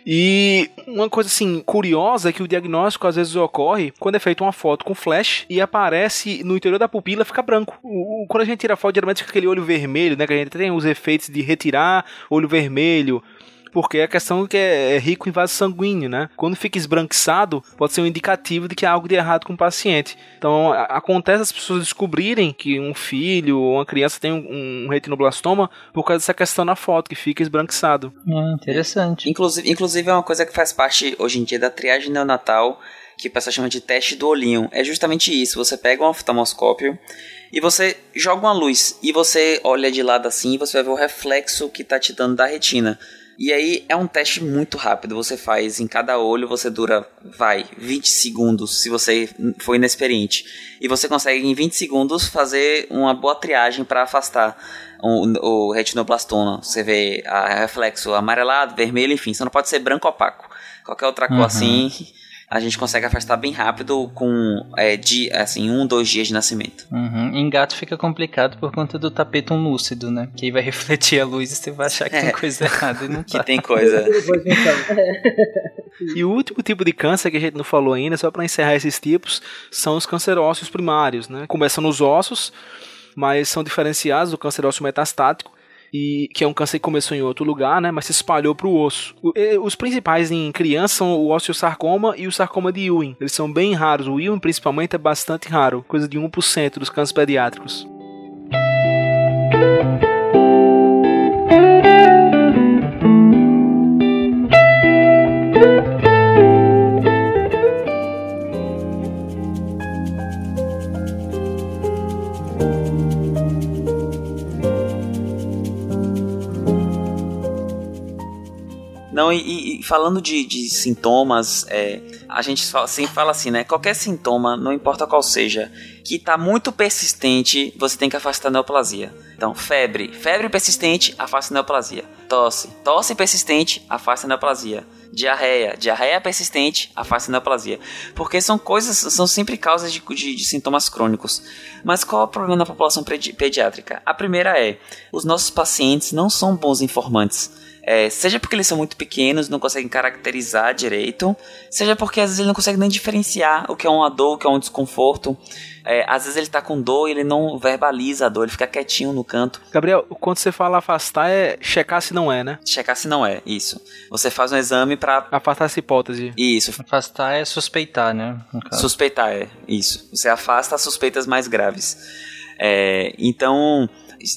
E uma coisa assim curiosa é que o diagnóstico às vezes ocorre quando é feita uma foto com flash e aparece no interior da pupila fica branco. O, o, quando a gente tira foto, geralmente fica aquele olho vermelho, né? Que a gente tem os efeitos de retirar olho vermelho, porque é a questão que é, é rico em vaso sanguíneo, né? Quando fica esbranquiçado, pode ser um indicativo de que há algo de errado com o paciente. Então, acontece as pessoas descobrirem que um filho ou uma criança tem um, um retinoblastoma por causa dessa questão na foto, que fica esbranquiçado. Hum, interessante. Inclusive, inclusive, é uma coisa que faz parte, hoje em dia, da triagem neonatal, que o pessoal chama de teste do olhinho. É justamente isso, você pega um oftalmoscópio e você joga uma luz e você olha de lado assim e você vai ver o reflexo que está te dando da retina. E aí é um teste muito rápido. Você faz em cada olho, você dura, vai, 20 segundos se você for inexperiente. E você consegue em 20 segundos fazer uma boa triagem para afastar o, o retinoblastoma. Você vê a reflexo amarelado, vermelho, enfim. Só não pode ser branco opaco. Qualquer outra cor uhum. assim a gente consegue afastar bem rápido com é, de, assim, um, dois dias de nascimento. Uhum. Em gato fica complicado por conta do tapete lúcido, né? Que aí vai refletir a luz e você vai achar que é. tem coisa errada e não Que tá. tem coisa. e o último tipo de câncer que a gente não falou ainda, só para encerrar esses tipos, são os ósseos primários, né? Começam nos ossos, mas são diferenciados do câncer ósseo metastático e que é um câncer que começou em outro lugar, né, mas se espalhou para o osso. Os principais em criança são o osteosarcoma e o sarcoma de Ewing. Eles são bem raros. O Ewing, principalmente, é bastante raro, coisa de 1% dos cânceres pediátricos. Não, e, e falando de, de sintomas, é, a gente sempre fala assim, né? Qualquer sintoma, não importa qual seja, que está muito persistente, você tem que afastar a neoplasia. Então, febre, febre persistente, afasta a neoplasia. Tosse, tosse persistente, afasta a neoplasia. Diarreia, diarreia persistente, afasta a neoplasia. Porque são coisas, são sempre causas de, de, de sintomas crônicos. Mas qual é o problema na população pediátrica? A primeira é, os nossos pacientes não são bons informantes. É, seja porque eles são muito pequenos, não conseguem caracterizar direito, seja porque às vezes ele não consegue nem diferenciar o que é uma dor, o que é um desconforto. É, às vezes ele tá com dor e ele não verbaliza a dor, ele fica quietinho no canto. Gabriel, quando você fala afastar é checar se não é, né? Checar se não é, isso. Você faz um exame para afastar essa hipótese. Isso. Afastar é suspeitar, né? Suspeitar é, isso. Você afasta as suspeitas mais graves. É, então,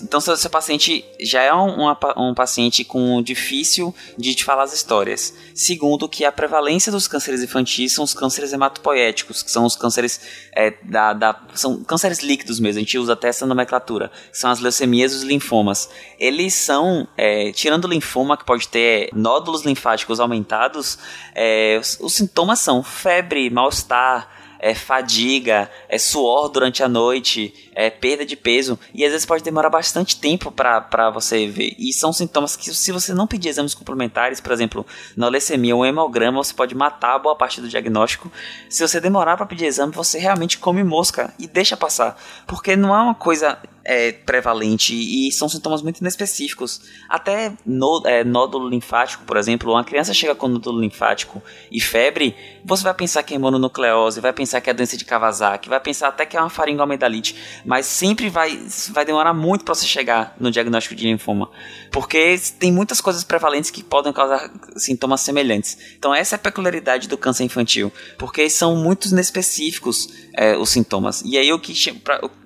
então, se o seu paciente já é um, um paciente com difícil de te falar as histórias. Segundo, que a prevalência dos cânceres infantis são os cânceres hematopoéticos, que são os cânceres é, da, da, são cânceres líquidos mesmo. A gente usa até essa nomenclatura. São as leucemias e os linfomas. Eles são, é, tirando o linfoma que pode ter nódulos linfáticos aumentados, é, os, os sintomas são febre, mal-estar é fadiga, é suor durante a noite, é perda de peso. E às vezes pode demorar bastante tempo para você ver. E são sintomas que, se você não pedir exames complementares, por exemplo, na leucemia, um hemograma, você pode matar boa parte do diagnóstico. Se você demorar para pedir exame, você realmente come mosca e deixa passar. Porque não é uma coisa é, prevalente e são sintomas muito inespecíficos. Até no, é, nódulo linfático, por exemplo, uma criança chega com nódulo linfático e febre, você vai pensar que é mononucleose, vai pensar que é doença de Kawasaki, vai pensar até que é uma faringoamidalite, mas sempre vai, vai demorar muito para você chegar no diagnóstico de linfoma, porque tem muitas coisas prevalentes que podem causar sintomas semelhantes. Então essa é a peculiaridade do câncer infantil, porque são muito inespecíficos é, os sintomas. E aí o que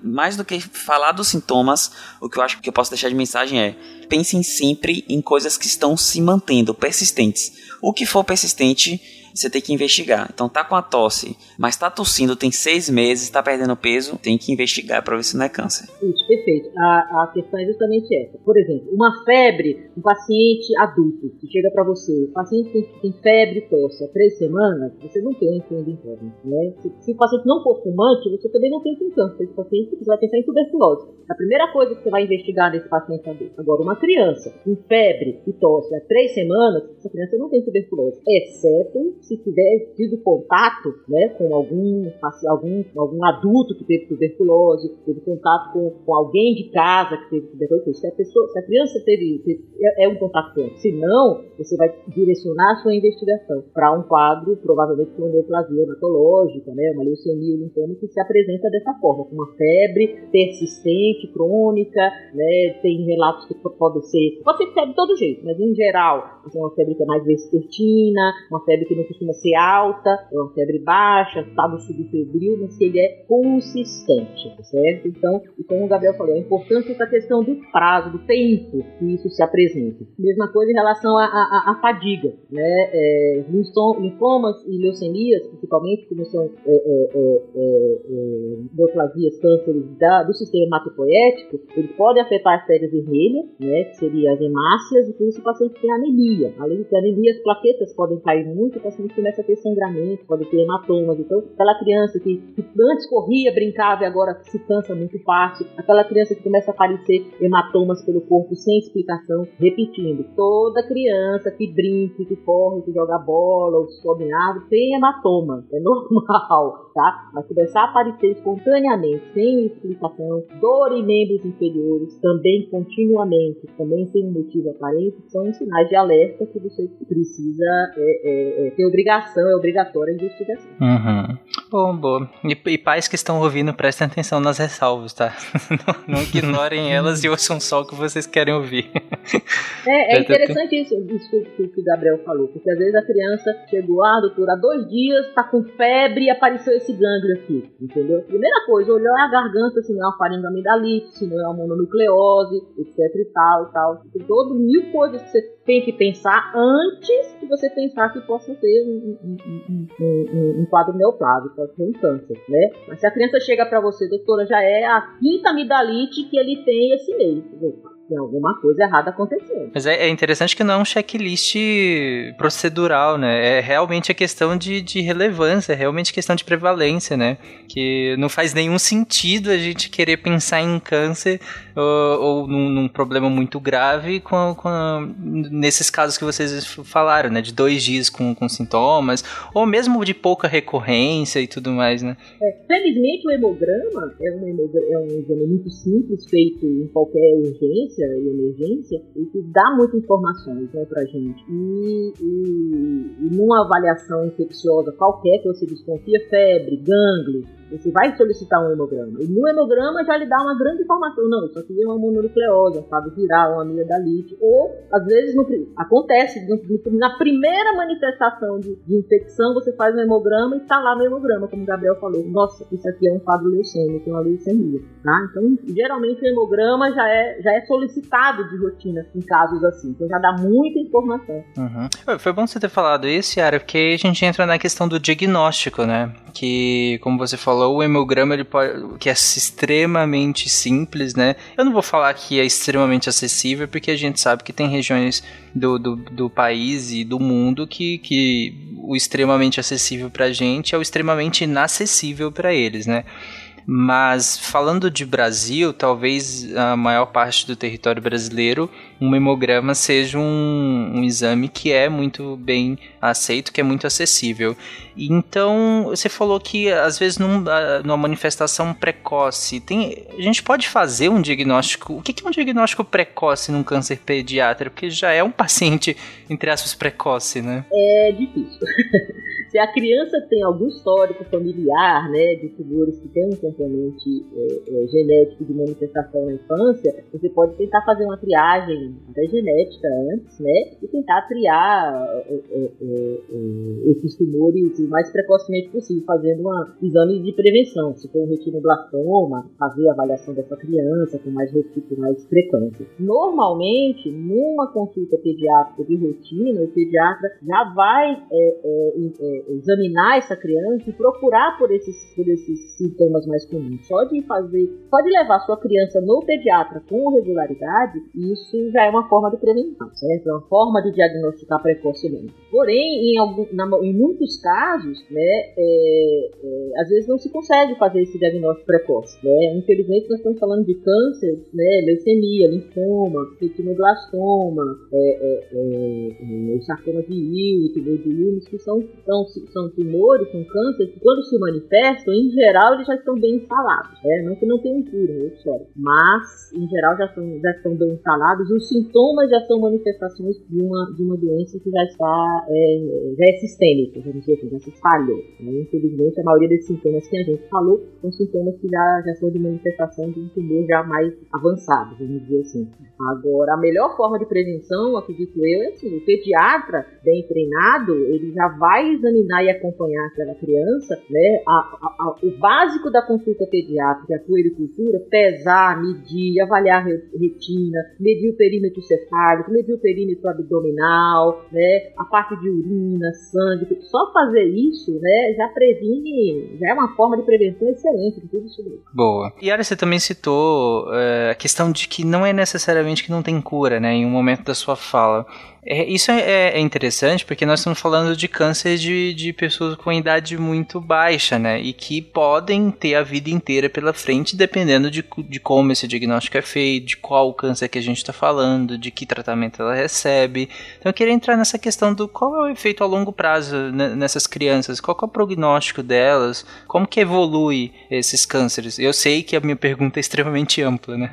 mais do que falar dos sintomas, o que eu acho que eu posso deixar de mensagem é: pensem sempre em coisas que estão se mantendo persistentes. O que for persistente você tem que investigar. Então tá com a tosse, mas tá tossindo, tem seis meses, tá perdendo peso, tem que investigar para ver se não é câncer. Isso, perfeito. A, a questão é justamente essa. Por exemplo, uma febre, um paciente adulto que chega para você, o paciente tem, tem febre tosse há três semanas, você não tem influenza interna, né? Se, se, o paciente não for fumante, você também não tem câncer. Esse paciente você vai pensar em tuberculose. A primeira coisa que você vai investigar nesse paciente adulto. Agora, uma criança com febre e tosse há três semanas, essa criança não tem tuberculose, exceto se tiver tido contato né, com algum, algum, algum adulto que teve tuberculose, teve contato com, com alguém de casa que teve tuberculose, se a, pessoa, se a criança teve, teve é, é, um contato com se não, você vai direcionar a sua investigação para um quadro, provavelmente com neoplasia hematológica, né, uma leucemia linfoma que se apresenta dessa forma, com uma febre persistente, crônica, né, tem relatos que podem ser, pode ser febre de todo jeito, mas em geral, uma febre que é mais vespertina, uma febre que não ser alta, é uma febre baixa, estado subfebril, mas que ele é consistente, tá certo? Então, e como o Gabriel falou, é importante essa questão do prazo, do tempo que isso se apresenta. Mesma coisa em relação à fadiga, né? É, linfomas e leucemias, principalmente, como são é, é, é, é neoplasias, cânceres da, do sistema hematopoético, eles podem afetar a artéria vermelha, né? Que seria as hemácias, e por isso o paciente tem anemia. Além de ter anemia, as plaquetas podem cair muito, o paciente começa a ter sangramento, pode ter hematomas. Então, aquela criança que, que antes corria, brincava e agora se cansa muito fácil, aquela criança que começa a aparecer hematomas pelo corpo sem explicação, repetindo, toda criança que brinca, que corre, que joga bola ou sobe em árvore tem hematoma, é normal, tá? Mas começar a aparecer espontaneamente, sem explicação, dor em membros inferiores, também continuamente, também sem motivo aparente, são sinais de alerta que você precisa é, é, é, ter obrigação, é obrigatória a investigação. Uhum. Bom, boa. E, e, pais que estão ouvindo, prestem atenção nas ressalvas, tá? não, não ignorem elas e ouçam só o que vocês querem ouvir. É, é interessante isso, isso que, que o Gabriel falou, porque às vezes a criança chegou, ah, doutor, há dois dias tá com febre e apareceu esse gânglio aqui, entendeu? Primeira coisa, olhou a garganta, se não é uma faringoamidalite, se não é uma mononucleose, etc e tal e tal. Tem todo mil coisas que você tem que pensar antes de você pensar que possa ter um, um, um, um, quadro neoplásico, pode ser um câncer, né? Mas se a criança chega para você, doutora, já é a quinta amidalite que ele tem esse mês. Tem alguma coisa errada acontecendo. Mas é, é, interessante que não é um checklist procedural, né? É realmente a questão de, de relevância, é realmente questão de prevalência, né? Que não faz nenhum sentido a gente querer pensar em câncer ou, ou num, num, problema muito grave com, com, nesses casos que vocês falaram, né? De dois dias com, com sintomas, ou mesmo de pouca recorrência e tudo mais, né? É, felizmente o hemograma é um, hemograma, é um exame muito simples, feito em qualquer urgência e emergência, e que dá muitas informações né, pra gente. E, e, e numa avaliação infecciosa qualquer que você desconfia, febre, gânglio, você vai solicitar um hemograma. E no hemograma já lhe dá uma grande informação. Não, isso aqui é uma mononucleose, um quadro viral, uma amigdalite. Ou, às vezes, no, acontece, no, na primeira manifestação de, de, infecção, você faz um hemograma e está lá no hemograma, como o Gabriel falou. Nossa, isso aqui é um quadro leucêmico, uma leucemia. Tá? Então, geralmente, o hemograma já é, já é solicitado de rotina em casos assim. Então, já dá muita informação. Uhum. Foi bom você ter falado isso, Yara, porque a gente entra na questão do diagnóstico, né? Que, como você falou, o hemograma ele pode, que é extremamente simples, né? Eu não vou falar que é extremamente acessível, porque a gente sabe que tem regiões do, do, do país e do mundo que, que o extremamente acessível pra gente é o extremamente inacessível para eles, né? Mas falando de Brasil, talvez a maior parte do território brasileiro, um hemograma seja um, um exame que é muito bem aceito, que é muito acessível. Então, você falou que às vezes num, numa manifestação precoce, tem, a gente pode fazer um diagnóstico. O que é um diagnóstico precoce num câncer pediátrico? Porque já é um paciente, entre aspas, precoce, né? É difícil. Se a criança tem algum histórico familiar, né, de tumores que tem um componente é, é, genético de manifestação na infância, você pode tentar fazer uma triagem até genética antes, né, e tentar triar é, é, é, é esses tumores o mais precocemente possível, fazendo um exame de prevenção. Se for um retinoblastoma, fazer a avaliação dessa criança com mais, com mais frequência. Normalmente, numa consulta pediátrica de rotina, o pediatra já vai examinar essa criança e procurar por esses, por esses sintomas mais comuns. Só de fazer, só de levar sua criança no pediatra com regularidade, isso já é uma forma de prevenção, certo? É uma forma de diagnosticar precocemente. Porém, em, algum, na, em muitos casos, né, é, é, às vezes não se consegue fazer esse diagnóstico precoce. Né? Infelizmente, nós estamos falando de câncer, né, leucemia, linfoma, retinoblastoma, é, é, é, é sarcoma de Ewing, de Wilms, que são, são são tumores, são cânceres, que quando se manifestam, em geral, eles já estão bem instalados. Né? Não que não tenham cura, é história. Mas, em geral, já, são, já estão bem instalados. Os sintomas já são manifestações de uma, de uma doença que já está é, já é sistêmica, vamos dizer assim, já se espalhou. Né? Infelizmente, a maioria desses sintomas que a gente falou são sintomas que já, já são de manifestação de um tumor já mais avançado, vamos dizer assim. Agora, a melhor forma de prevenção, acredito eu, é assim, o pediatra bem treinado, ele já vai examinar e acompanhar aquela criança, né? A, a, a, o básico da consulta pediátrica, puericultura, pesar, medir, avaliar a retina, medir o perímetro cefálico, medir o perímetro abdominal, né? A parte de urina, sangue, só fazer isso, né? Já previne, já é uma forma de prevenção excelente tudo isso. Boa. E Ara, você também citou é, a questão de que não é necessariamente que não tem cura, né? Em um momento da sua fala. É, isso é, é, interessante porque nós estamos falando de câncer de, de pessoas com idade muito baixa, né? E que podem ter a vida inteira pela frente, dependendo de, de como esse diagnóstico é feito, de qual câncer que a gente está falando, de que tratamento ela recebe. Então eu queria entrar nessa questão do qual é o efeito a longo prazo nessas crianças, qual é o prognóstico delas, como que evolui esses cânceres. Eu sei que a minha pergunta é extremamente ampla, né?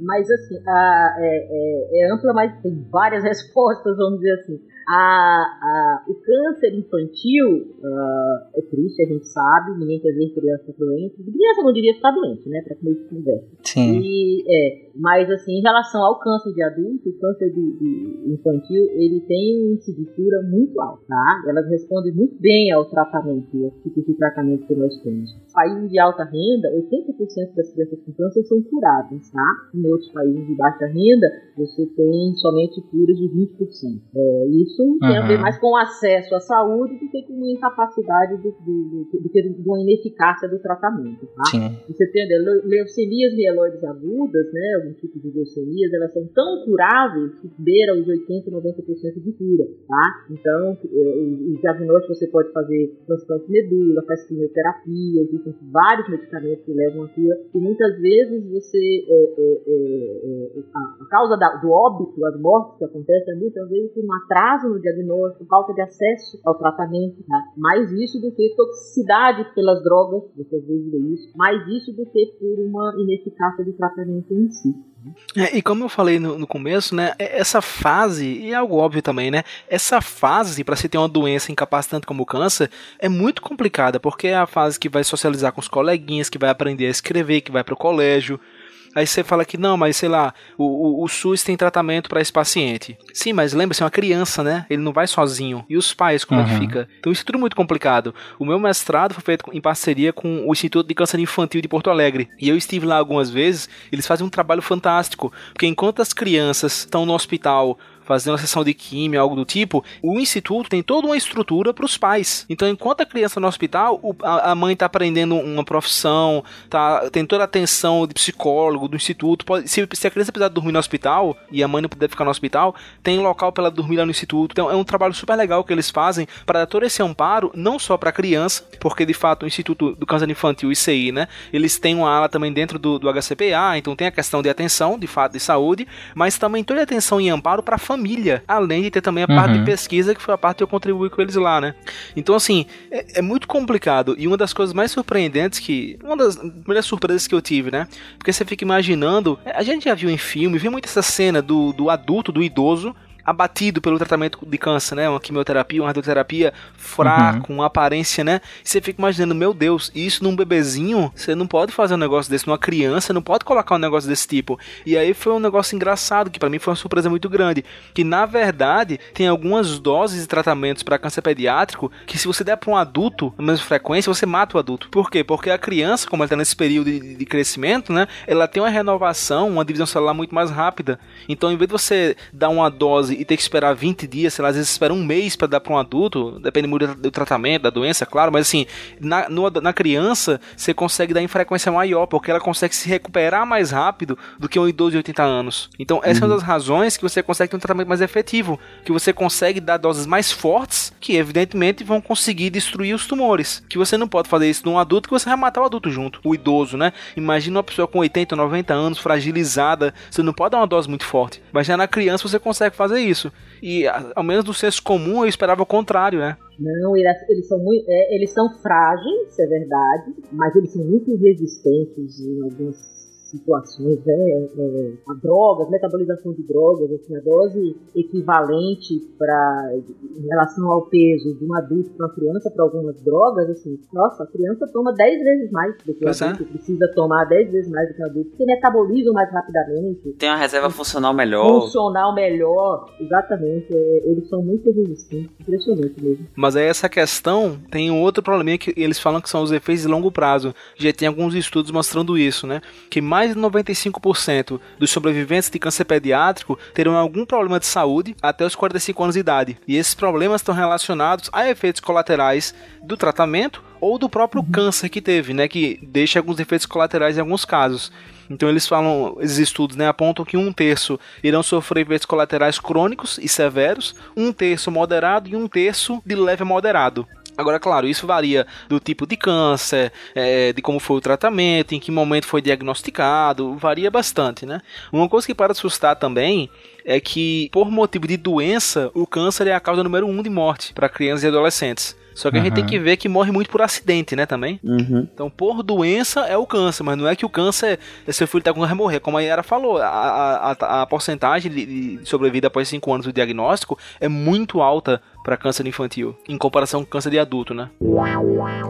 Mas assim, a, é, é, é, ampla, mas tem várias respostas, vamos dizer assim. A, a, o câncer infantil uh, é triste, a gente sabe, ninguém quer ver criança doente. Criança não devia ficar doente, né? Pra começo de conversa. Sim. E, é, mas assim, em relação ao câncer de adulto, o câncer de, de infantil, ele tem um índice de cura muito alto, tá? Elas respondem muito bem ao tratamento, ao tipo de tratamento que nós temos. Países de alta renda, 80% das crianças com câncer são curadas, tá? Em outros países de baixa renda, você tem somente curas de 20%. É, isso isso uhum. tem a ver mais com o acesso à saúde do que com a incapacidade do, do, do, do que com a ineficácia do tratamento. Tá? Sim. Você tem leucemias mieloides agudas, né, algum tipo de leucemias, elas são tão curáveis que beiram os 80, 90% de cura. Tá? Então, eh, os diagnósticos você pode fazer transplante de medula, faz quimioterapia, existem vários medicamentos que levam à cura, e muitas vezes você, é, é, é, a, a, causa da, do óbito, as mortes que acontecem, muitas vezes por um atraso no diagnóstico, falta de acesso ao tratamento, tá? mais isso do que toxicidade pelas drogas, você vezes isso, mais isso do que por uma ineficácia de tratamento em si. É, e como eu falei no, no, começo, né, é, essa fase, e é algo óbvio também, né, essa fase para se ter uma doença incapacitante como o câncer é muito complicada, porque é a fase que vai socializar com os coleguinhas, que vai aprender a escrever, que vai para o colégio, Aí você fala que não, mas sei lá, o, o, o SUS tem tratamento para esse paciente. Sim, mas lembra-se, é uma criança, né? Ele não vai sozinho. E os pais, como uhum. é que uhum. fica? Então isso é tudo muito complicado. O meu mestrado foi feito em parceria com o Instituto de Câncer Infantil de Porto Alegre. E eu estive lá algumas vezes, eles fazem um trabalho fantástico. Porque enquanto as crianças estão no hospital fazer uma sessão de química, algo do tipo, o instituto tem toda uma estrutura para os pais. Então, enquanto a criança no hospital, a mãe está aprendendo uma profissão, tá, tem toda a atenção de psicólogo do instituto. Pode, se, se, a criança precisar dormir no hospital e a mãe não puder ficar no hospital, tem local para ela dormir lá no instituto. Então, é um trabalho super legal que eles fazem para dar todo esse amparo, não só para a criança, porque de fato o Instituto do Câncer Infantil, ICI, né, eles têm uma ala também dentro do, do HCPA, então tem a questão de atenção, de fato, de saúde, mas também toda a atenção e amparo para a família, além de ter também a uhum. parte de pesquisa, que foi a parte que eu contribuí com eles lá, né. Então, assim, é, é muito complicado e uma das coisas mais surpreendentes que. Uma das primeiras surpresas que eu tive, né? Porque você fica imaginando. A gente já viu em filme, viu muito essa cena do, do adulto, do idoso, abatido pelo tratamento de câncer, né? Uma quimioterapia, uma radioterapia fraca, uhum. uma aparência, né? E você fica imaginando, meu Deus, isso num bebezinho, você não pode fazer um negócio desse, numa criança, não pode colocar um negócio desse tipo. E aí foi um negócio engraçado, que para mim foi uma surpresa muito grande, que na verdade tem algumas doses de tratamentos para câncer pediátrico que se você der para um adulto, na mesma frequência, você mata o adulto. Por quê? Porque a criança, como ela está nesse período de, de crescimento, né? Ela tem uma renovação, uma divisão celular muito mais rápida. Então, em vez de você dar uma dose e ter que esperar 20 dias, sei lá, às vezes espera um mês para dar para um adulto, depende muito do tratamento, da doença, claro, mas assim, na, no, na criança você consegue dar em frequência maior, porque ela consegue se recuperar mais rápido do que um idoso de 80 anos. Então, essa uhum. é uma das razões que você consegue ter um tratamento mais efetivo, que você consegue dar doses mais fortes, que evidentemente vão conseguir destruir os tumores. Que você não pode fazer isso num adulto, que você vai matar o adulto junto, o idoso, né? Imagina uma pessoa com 80, 90 anos, fragilizada, você não pode dar uma dose muito forte. Mas já na criança você consegue fazer isso. E ao menos do senso comum eu esperava o contrário, né? Não, eles são muito, é, eles são frágeis, é verdade, mas eles são muito resistentes em algumas situações, né, é, a drogas, metabolização de drogas, assim, a dose equivalente para em relação ao peso de um adulto para uma criança para algumas drogas, assim, nossa, a criança toma 10 vezes mais do que o pois é. adulto, é. precisa tomar 10 vezes mais do que o adulto, porque metabolizam mais rapidamente. Tem uma reserva funcional melhor. Funcional melhor, exatamente, é, eles são muito resistentes, impressionante mesmo. Mas aí essa questão tem um outro problema que eles falam que são os efeitos de longo prazo. Já tem alguns estudos mostrando isso, né? Que mais mais de 95% dos sobreviventes de câncer pediátrico terão algum problema de saúde até os 45 anos de idade. E esses problemas estão relacionados a efeitos colaterais do tratamento ou do próprio câncer que teve, né, que deixa alguns efeitos colaterais em alguns casos. Então eles falam, esses estudos né, apontam que um terço irão sofrer efeitos colaterais crônicos e severos, um terço moderado e um terço de leve a moderado. Agora, claro, isso varia do tipo de câncer, é, de como foi o tratamento, em que momento foi diagnosticado, varia bastante, né? Uma coisa que para assustar também é que, por motivo de doença, o câncer é a causa número um de morte para crianças e adolescentes. Só que uhum. a gente tem que ver que morre muito por acidente, né, também. Uhum. Então, por doença é o câncer, mas não é que o câncer, seu filho tá com vai morrer. Como a Yara falou, a, a, a, a porcentagem de, de sobrevida após 5 anos do diagnóstico é muito alta para câncer infantil, em comparação com câncer de adulto, né?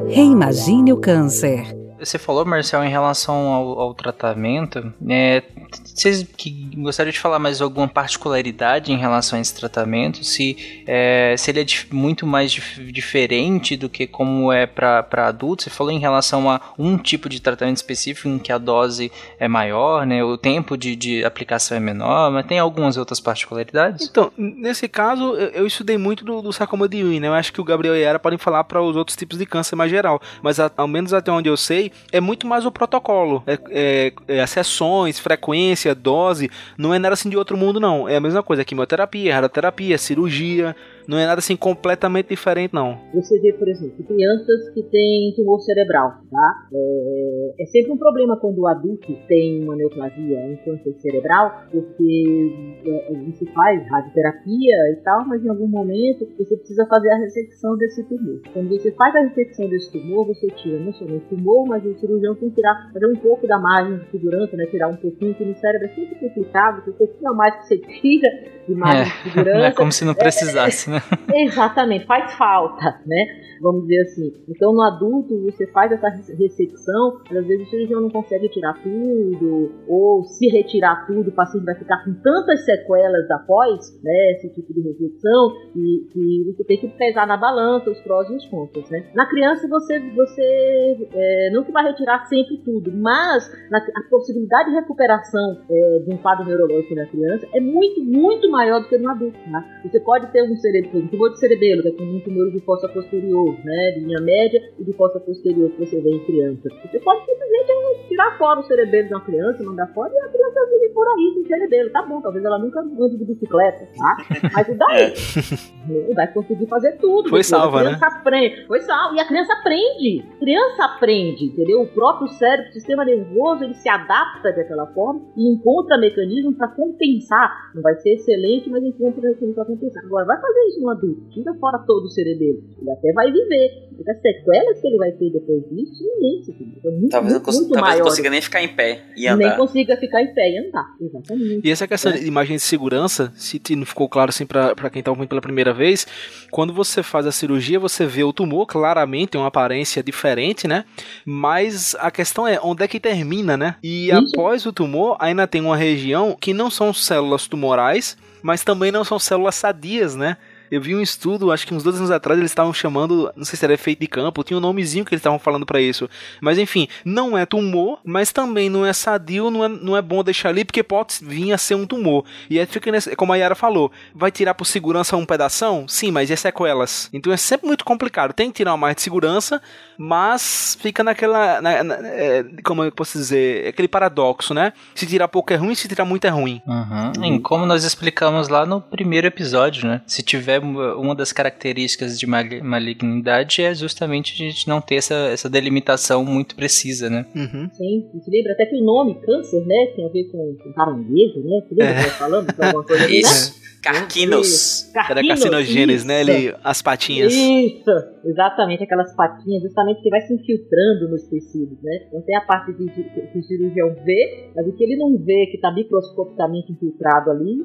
Reimagine o câncer. Você falou, Marcel, em relação ao, ao tratamento. É, vocês que gostariam de falar mais alguma particularidade em relação a esse tratamento? Se, é, se ele é muito mais dif diferente do que como é para adultos? Você falou em relação a um tipo de tratamento específico em que a dose é maior, né? O tempo de, de aplicação é menor, mas tem algumas outras particularidades? Então, nesse caso, eu, eu estudei muito do, do sarcoma de Ewing, né? Eu acho que o Gabriel e Yara podem falar para os outros tipos de câncer mais geral, mas a, ao menos até onde eu sei, é muito mais o protocolo. É, é, é, sessões, frequência, dose, não é nada assim de outro mundo, não. É a mesma coisa, quimioterapia, radioterapia, cirurgia, não é nada assim completamente diferente, não. Você vê, por exemplo, crianças que têm tumor cerebral, tá? É, é sempre um problema quando o adulto tem uma neoplasia, um câncer cerebral, porque é, você faz radioterapia e tal, mas em algum momento você precisa fazer a ressecção desse tumor. Quando você faz a ressecção desse tumor, você tira não somente o tumor, mas o cirurgião tem que tirar, fazer um pouco da margem de segurança, né? Tirar um pouquinho, que no cérebro é sempre complicado, porque pouquinho a mais que você tira de margem é, de segurança. É como se não precisasse, né? Exatamente, faz falta, né? Vamos dizer assim. Então, no adulto, você faz essa ressecção, às vezes o cirurgião não consegue tirar tudo, ou se retirar tudo, o paciente vai ficar com tantas sequelas após, né, esse tipo de ressecção, e, e você tem que pesar na balança os prós e os contras, né? Na criança, você, você é, não que vai retirar sempre tudo, mas na, a possibilidade de recuperação é, de um quadro neurológico na criança é muito, muito maior do que no adulto, tá? Você pode ter um cerebelo, um tumor de cerebelo, que é um tumor de fossa posterior, né, linha média e de fossa posterior que você vê em criança. Você pode simplesmente tirar fora o cerebelo de uma criança, mandar fora e a vive por aí sem cerebelo. Tá bom, talvez ela nunca ande de bicicleta, tá? Mas e daí? É. Vai conseguir fazer tudo. Foi salva, né? Aprende. Foi salva. E a criança aprende. A criança aprende, entendeu? O próprio cérebro, o sistema nervoso, ele se adapta daquela forma e encontra mecanismos para compensar. Não vai ser excelente, mas encontra mecanismos para compensar. Agora, vai fazer isso no adulto. Tira fora todo o cerebelo. Ele até vai viver. Mas as sequelas que ele vai ter depois disso, imenso. É muito, talvez muito, não, muito talvez maior. não consiga nem ficar em pé e andar. Nem consiga ficar em pé e andar. Exatamente. E essa questão é. de imagem de segurança, se não ficou claro assim para quem está ouvindo pela primeira vez, quando você faz a cirurgia, você vê o tumor, claramente tem uma aparência diferente, né? Mas a questão é onde é que termina, né? E Isso. após o tumor, ainda tem uma região que não são células tumorais, mas também não são células sadias, né? Eu vi um estudo, acho que uns dois anos atrás, eles estavam chamando, não sei se era efeito de campo, tinha um nomezinho que eles estavam falando para isso. Mas enfim, não é tumor, mas também não é sadio, não é, não é bom deixar ali, porque pode vir a ser um tumor. E aí fica, nesse, como a Yara falou, vai tirar por segurança um pedação? Sim, mas e as sequelas? Então é sempre muito complicado. Tem que tirar uma mais de segurança, mas fica naquela. Na, na, é, como eu posso dizer? Aquele paradoxo, né? Se tirar pouco é ruim, se tirar muito é ruim. Uhum. como nós explicamos lá no primeiro episódio, né? Se tiver uma das características de malignidade é justamente a gente não ter essa, essa delimitação muito precisa, né? Uhum. Sim, você lembra até que o nome câncer, né, tem a ver com, com caranguejo, né? Você lembra é. falando? Alguma coisa assim, Isso. Né? Carquinos. Era carcinogênes, né? Ele, as patinhas. Isso, exatamente, aquelas patinhas, justamente que vai se infiltrando nos tecidos, né? Então tem a parte que, que o cirurgião vê, mas o que ele não vê, que está microscopicamente infiltrado ali,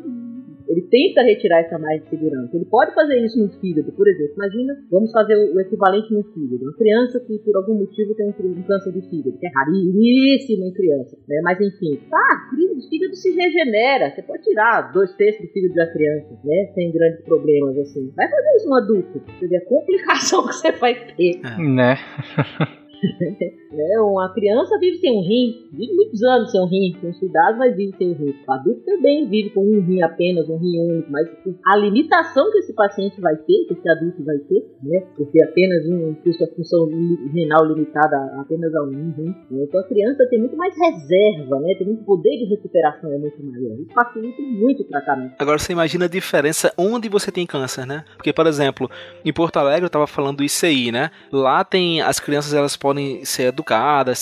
ele tenta retirar essa mais de segurança. Ele pode fazer isso no fígado, por exemplo. Imagina, vamos fazer o equivalente no fígado. Uma criança que por algum motivo tem um câncer de fígado, que é raríssimo em criança. Né? Mas enfim, tá, o fígado se regenera. Você pode tirar dois terços do fígado da criança, né? Sem grandes problemas assim. Vai fazer isso no adulto. Você vê a complicação que você vai ter. Né? né? Uma criança vive sem um rim, vive muitos anos sem um rim, com cuidado, mas vive sem um rim. O adulto também vive com um rim apenas, um rim único, mas a limitação que esse paciente vai ter, que esse adulto vai ter, né? Por ter apenas um, por sua função renal limitada apenas a um rim. Né? Então a criança tem muito mais reserva, né? Tem muito poder de recuperação, é muito maior. Isso facilita muito o tratamento. Agora você imagina a diferença onde você tem câncer, né? Porque, por exemplo, em Porto Alegre eu estava falando do ICI, né? Lá tem as crianças elas podem ser educadas,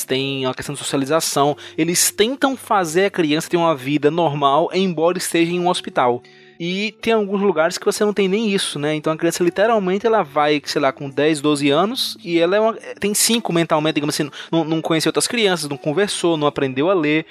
tem uma questão de socialização. Eles tentam fazer a criança ter uma vida normal, embora esteja em um hospital. E tem alguns lugares que você não tem nem isso, né? Então a criança literalmente ela vai, sei lá, com 10, 12 anos e ela é uma, tem 5 mentalmente, digamos assim, não, não conheceu outras crianças, não conversou, não aprendeu a ler.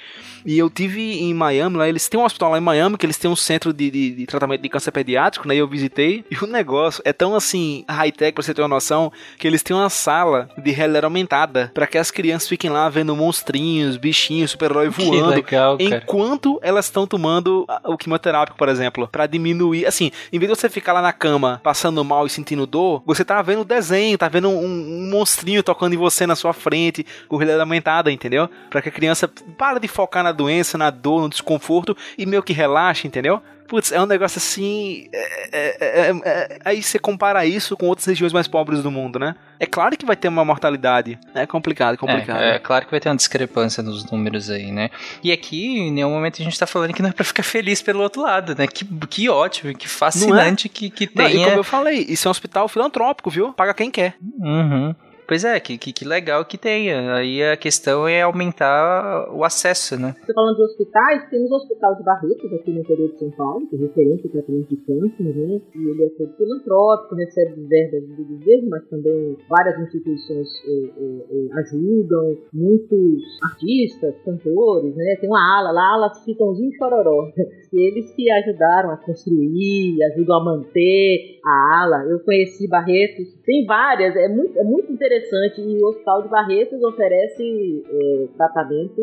E eu tive em Miami, lá eles têm um hospital lá em Miami, que eles têm um centro de, de, de tratamento de câncer pediátrico, né? E eu visitei. E o negócio é tão assim, high-tech, pra você ter uma noção, que eles têm uma sala de realidade aumentada para que as crianças fiquem lá vendo monstrinhos, bichinhos, super-herói voando. Legal, enquanto elas estão tomando o quimioterápico, por exemplo, para diminuir. Assim, em vez de você ficar lá na cama passando mal e sentindo dor, você tá vendo o desenho, tá vendo um, um monstrinho tocando em você na sua frente, com realidade aumentada, entendeu? Para que a criança para de focar na doença, na dor, no desconforto e meio que relaxa, entendeu? Putz, é um negócio assim. É, é, é, é, aí você compara isso com outras regiões mais pobres do mundo, né? É claro que vai ter uma mortalidade. É complicado, complicado. É, é claro que vai ter uma discrepância nos números aí, né? E aqui, em nenhum momento a gente tá falando que não é pra ficar feliz pelo outro lado, né? Que, que ótimo, que fascinante que, que tenha. Não, e como eu falei, isso é um hospital filantrópico, viu? Paga quem quer. Uhum. Pois é, que, que, que legal que tenha. Aí a questão é aumentar o acesso, né? Você falando de hospitais, temos o Hospital de Barretos aqui no interior de São Paulo, que é referência para tratamento de câncer, né? E ele é todo filantrópico, recebe verbas do governo, mas também várias instituições eh, eh, eh, ajudam, muitos artistas, cantores, né? Tem uma ala lá, ala Chitãozinho Chororó, que eles que ajudaram a construir, ajudam a manter a ala. Eu conheci Barretos, tem várias, é muito, é muito interessante e o Hospital de Barretos oferece é, tratamento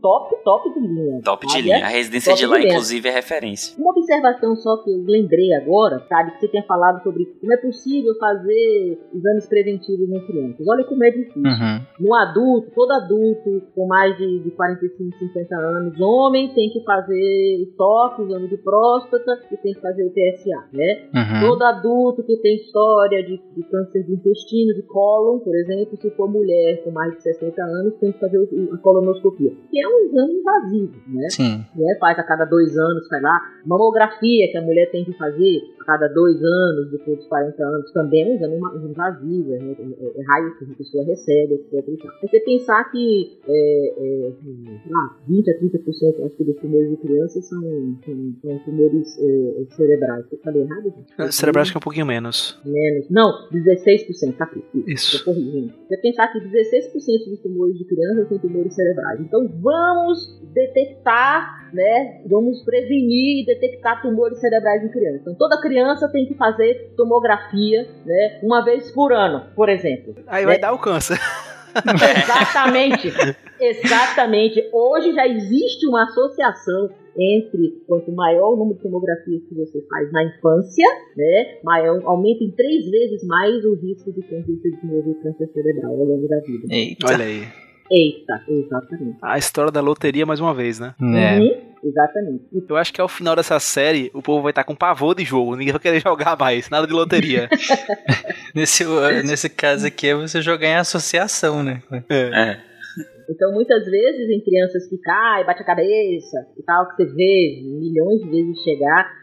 top, top de linha. Top de linha. A residência de lá, de inclusive, é referência. Uma observação só que eu lembrei agora, sabe, que você tinha falado sobre como é possível fazer exames preventivos em crianças. Olha como é difícil. Uhum. No adulto, todo adulto com mais de, de 45, 50 anos, homem tem que fazer toque, exame de próstata e tem que fazer o PSA, né? Uhum. Todo adulto que tem história de, de câncer de intestino, de cólon, por exemplo, se for mulher com mais de 60 anos, tem que fazer a colonoscopia, que é um exame invasivo, né? Sim. Né? Faz a cada dois anos, faz lá. Mamografia que a mulher tem que fazer a cada dois anos, depois dos 40 anos, também é um exame invasivo, né? é, é, raio que a pessoa recebe, etc. Você pensar que é, é, lá, 20 a 30% acho que dos tumores de crianças são, são, são tumores é, cerebrais. Eu falei errado? Gente? Cerebrais que é um pouquinho menos. Menos. Não, 16%, tá aqui. Isso. Corrigindo. Você pensar que 16% dos tumores de crianças são tumores cerebrais. Então vamos detectar, né? Vamos prevenir e detectar tumores cerebrais em crianças. Então toda criança tem que fazer tomografia, né? Uma vez por ano, por exemplo. Aí vai né? dar o câncer. Exatamente. Exatamente. Hoje já existe uma associação entre quanto maior o número de tomografias que você faz na infância, né, maior, aumenta em três vezes mais o risco de câncer de desenvolver câncer cerebral ao longo da vida. Eita. Olha aí. Eita, exatamente. A história da loteria mais uma vez, né? Uhum. É. Exatamente. Eu acho que ao final dessa série, o povo vai estar com pavor de jogo. Ninguém vai querer jogar mais. Nada de loteria. nesse, nesse caso aqui é você jogar em associação, né? É. é. Então, muitas vezes, em crianças que caem, bate a cabeça e tal, que você vê milhões de vezes chegar,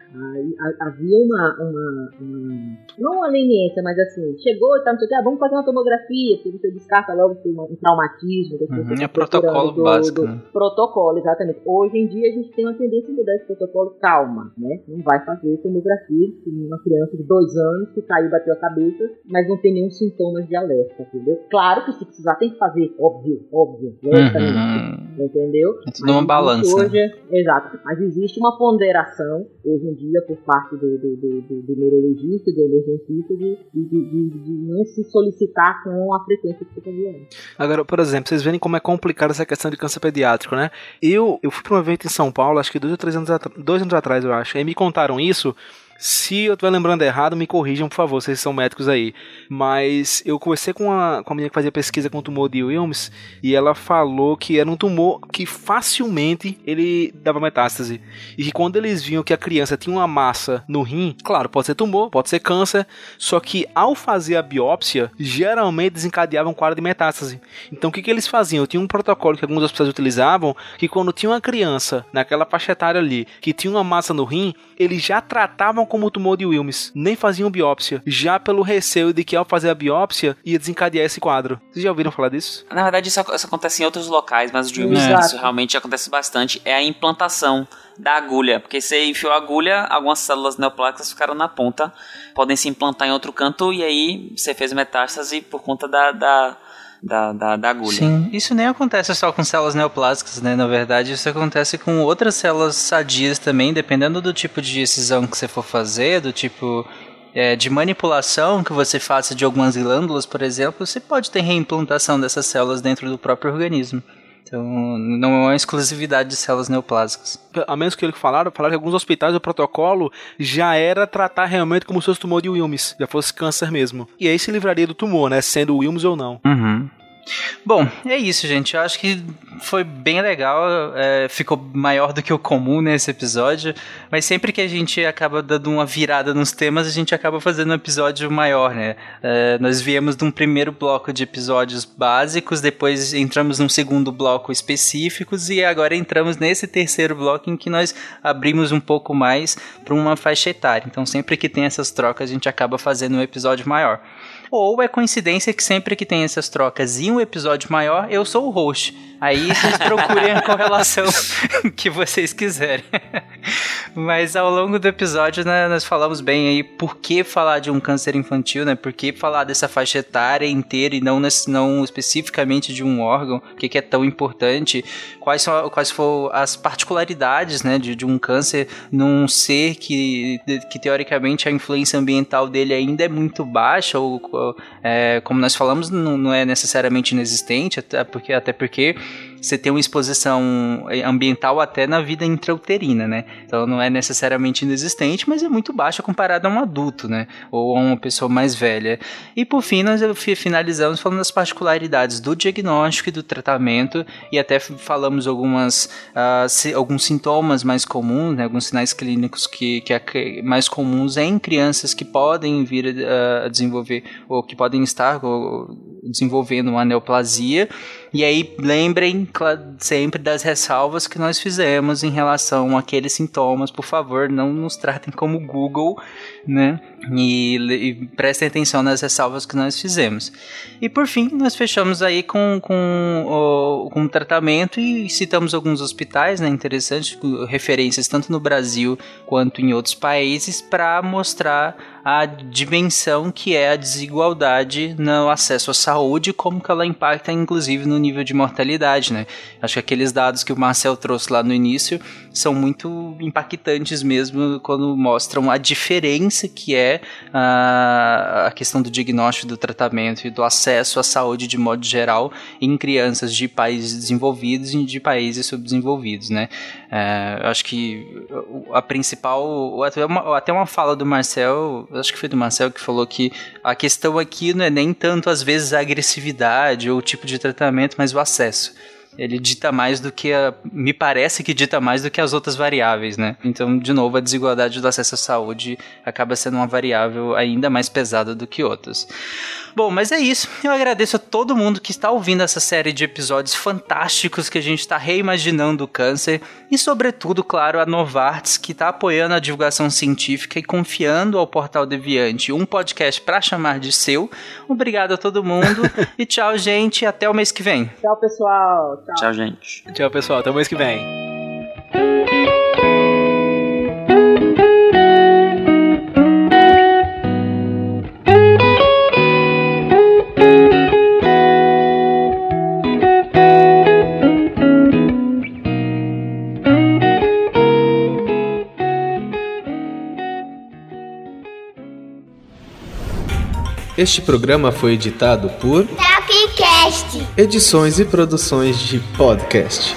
havia uma, uma, uma, não uma leniência, mas assim, chegou e tá, não sei o que, ah, vamos fazer uma tomografia, porque você descarta logo que um traumatismo. Uhum, é protocolo do, básico. Do, né? Protocolo, exatamente. Hoje em dia a gente tem uma tendência a mudar esse protocolo, calma, né? Não vai fazer tomografia uma criança de dois anos que caiu, bateu a cabeça, mas não tem nenhum sintoma de alerta, entendeu? Claro que se precisar tem que fazer, óbvio, óbvio, uhum. entendeu? É tudo uma balança. Hoje, exato, mas existe uma ponderação hoje em dia por parte do, do, do, do neurologista, do emergencista, de, de, de, de, não se solicitar com a frequência que você fazia antes. Agora, por exemplo, vocês verem como é complicada essa questão de câncer pediátrico, né? Eu, eu fui para um evento em São Paulo, acho que dois ou três anos, dois anos atrás, eu acho, e me contaram isso. Se eu estiver lembrando errado, me corrijam, por favor, vocês são médicos aí. Mas eu conversei com a, com a menina que fazia pesquisa com o tumor de Wilms e ela falou que era um tumor que facilmente ele dava metástase. E que quando eles viam que a criança tinha uma massa no rim, claro, pode ser tumor, pode ser câncer, só que ao fazer a biópsia, geralmente desencadeava um quadro de metástase. Então o que, que eles faziam? Tinha um protocolo que alguns hospitais utilizavam que quando tinha uma criança naquela faixa etária ali que tinha uma massa no rim, eles já tratavam como tumor de Wilms, nem faziam biópsia, já pelo receio de que ao fazer a biópsia ia desencadear esse quadro. Vocês já ouviram falar disso? Na verdade, isso, isso acontece em outros locais, mas o de Wilms é. isso realmente acontece bastante. É a implantação da agulha, porque você enfiou a agulha, algumas células neoplásicas ficaram na ponta, podem se implantar em outro canto e aí você fez metástase por conta da, da da, da, da agulha. Sim, isso nem acontece só com células neoplásicas, né? Na verdade, isso acontece com outras células sadias também, dependendo do tipo de decisão que você for fazer, do tipo é, de manipulação que você faça de algumas glândulas, por exemplo, você pode ter reimplantação dessas células dentro do próprio organismo. Então, não é uma exclusividade de células neoplásicas. A menos que ele falaram, falaram que alguns hospitais o protocolo já era tratar realmente como se fosse tumor de Wilms, já fosse câncer mesmo. E aí se livraria do tumor, né? Sendo Wilms ou não. Uhum. Bom, é isso, gente. Eu acho que foi bem legal. É, ficou maior do que o comum nesse episódio. Mas sempre que a gente acaba dando uma virada nos temas, a gente acaba fazendo um episódio maior, né? É, nós viemos de um primeiro bloco de episódios básicos, depois entramos num segundo bloco específicos e agora entramos nesse terceiro bloco em que nós abrimos um pouco mais para uma faixa etária. Então, sempre que tem essas trocas, a gente acaba fazendo um episódio maior. Ou é coincidência que sempre que tem essas trocas e um episódio maior, eu sou o host. Aí vocês procurem a correlação que vocês quiserem. Mas ao longo do episódio, né, nós falamos bem aí por que falar de um câncer infantil, né? Por que falar dessa faixa etária inteira e não, nesse, não especificamente de um órgão, o que, que é tão importante, quais, são, quais foram as particularidades né, de, de um câncer num ser que, que teoricamente a influência ambiental dele ainda é muito baixa, ou, é, como nós falamos, não, não é necessariamente inexistente, até porque, até porque você tem uma exposição ambiental até na vida intrauterina, né? Então não é necessariamente inexistente, mas é muito baixa comparado a um adulto, né? Ou a uma pessoa mais velha. E por fim, nós finalizamos falando das particularidades do diagnóstico e do tratamento, e até falamos algumas, uh, alguns sintomas mais comuns, né? alguns sinais clínicos que, que é mais comuns em crianças que podem vir a, a desenvolver, ou que podem estar desenvolvendo uma neoplasia. E aí lembrem sempre das ressalvas que nós fizemos em relação àqueles sintomas. Por favor, não nos tratem como Google, né? E, e prestem atenção nas ressalvas que nós fizemos. E por fim, nós fechamos aí com, com, o, com o tratamento e citamos alguns hospitais, né? Interessantes, referências tanto no Brasil quanto em outros países, para mostrar a dimensão que é a desigualdade no acesso à saúde, como que ela impacta inclusive no nível de mortalidade, né? Acho que aqueles dados que o Marcel trouxe lá no início são muito impactantes mesmo quando mostram a diferença que é a, a questão do diagnóstico, do tratamento e do acesso à saúde de modo geral em crianças de países desenvolvidos e de países subdesenvolvidos, né? É, acho que a principal, até uma, até uma fala do Marcel acho que foi do Marcel que falou que a questão aqui não é nem tanto às vezes a agressividade ou o tipo de tratamento, mas o acesso ele dita mais do que a, me parece que dita mais do que as outras variáveis, né? Então, de novo, a desigualdade do acesso à saúde acaba sendo uma variável ainda mais pesada do que outras. Bom, mas é isso. Eu agradeço a todo mundo que está ouvindo essa série de episódios fantásticos que a gente está reimaginando o câncer e, sobretudo, claro, a Novartis que está apoiando a divulgação científica e confiando ao Portal Deviante um podcast para chamar de seu. Obrigado a todo mundo e tchau, gente. Até o mês que vem. Tchau, pessoal. Tchau, tchau gente. Tchau, pessoal. Até o mês que vem. Este programa foi editado por Talkcast. Edições e produções de podcast.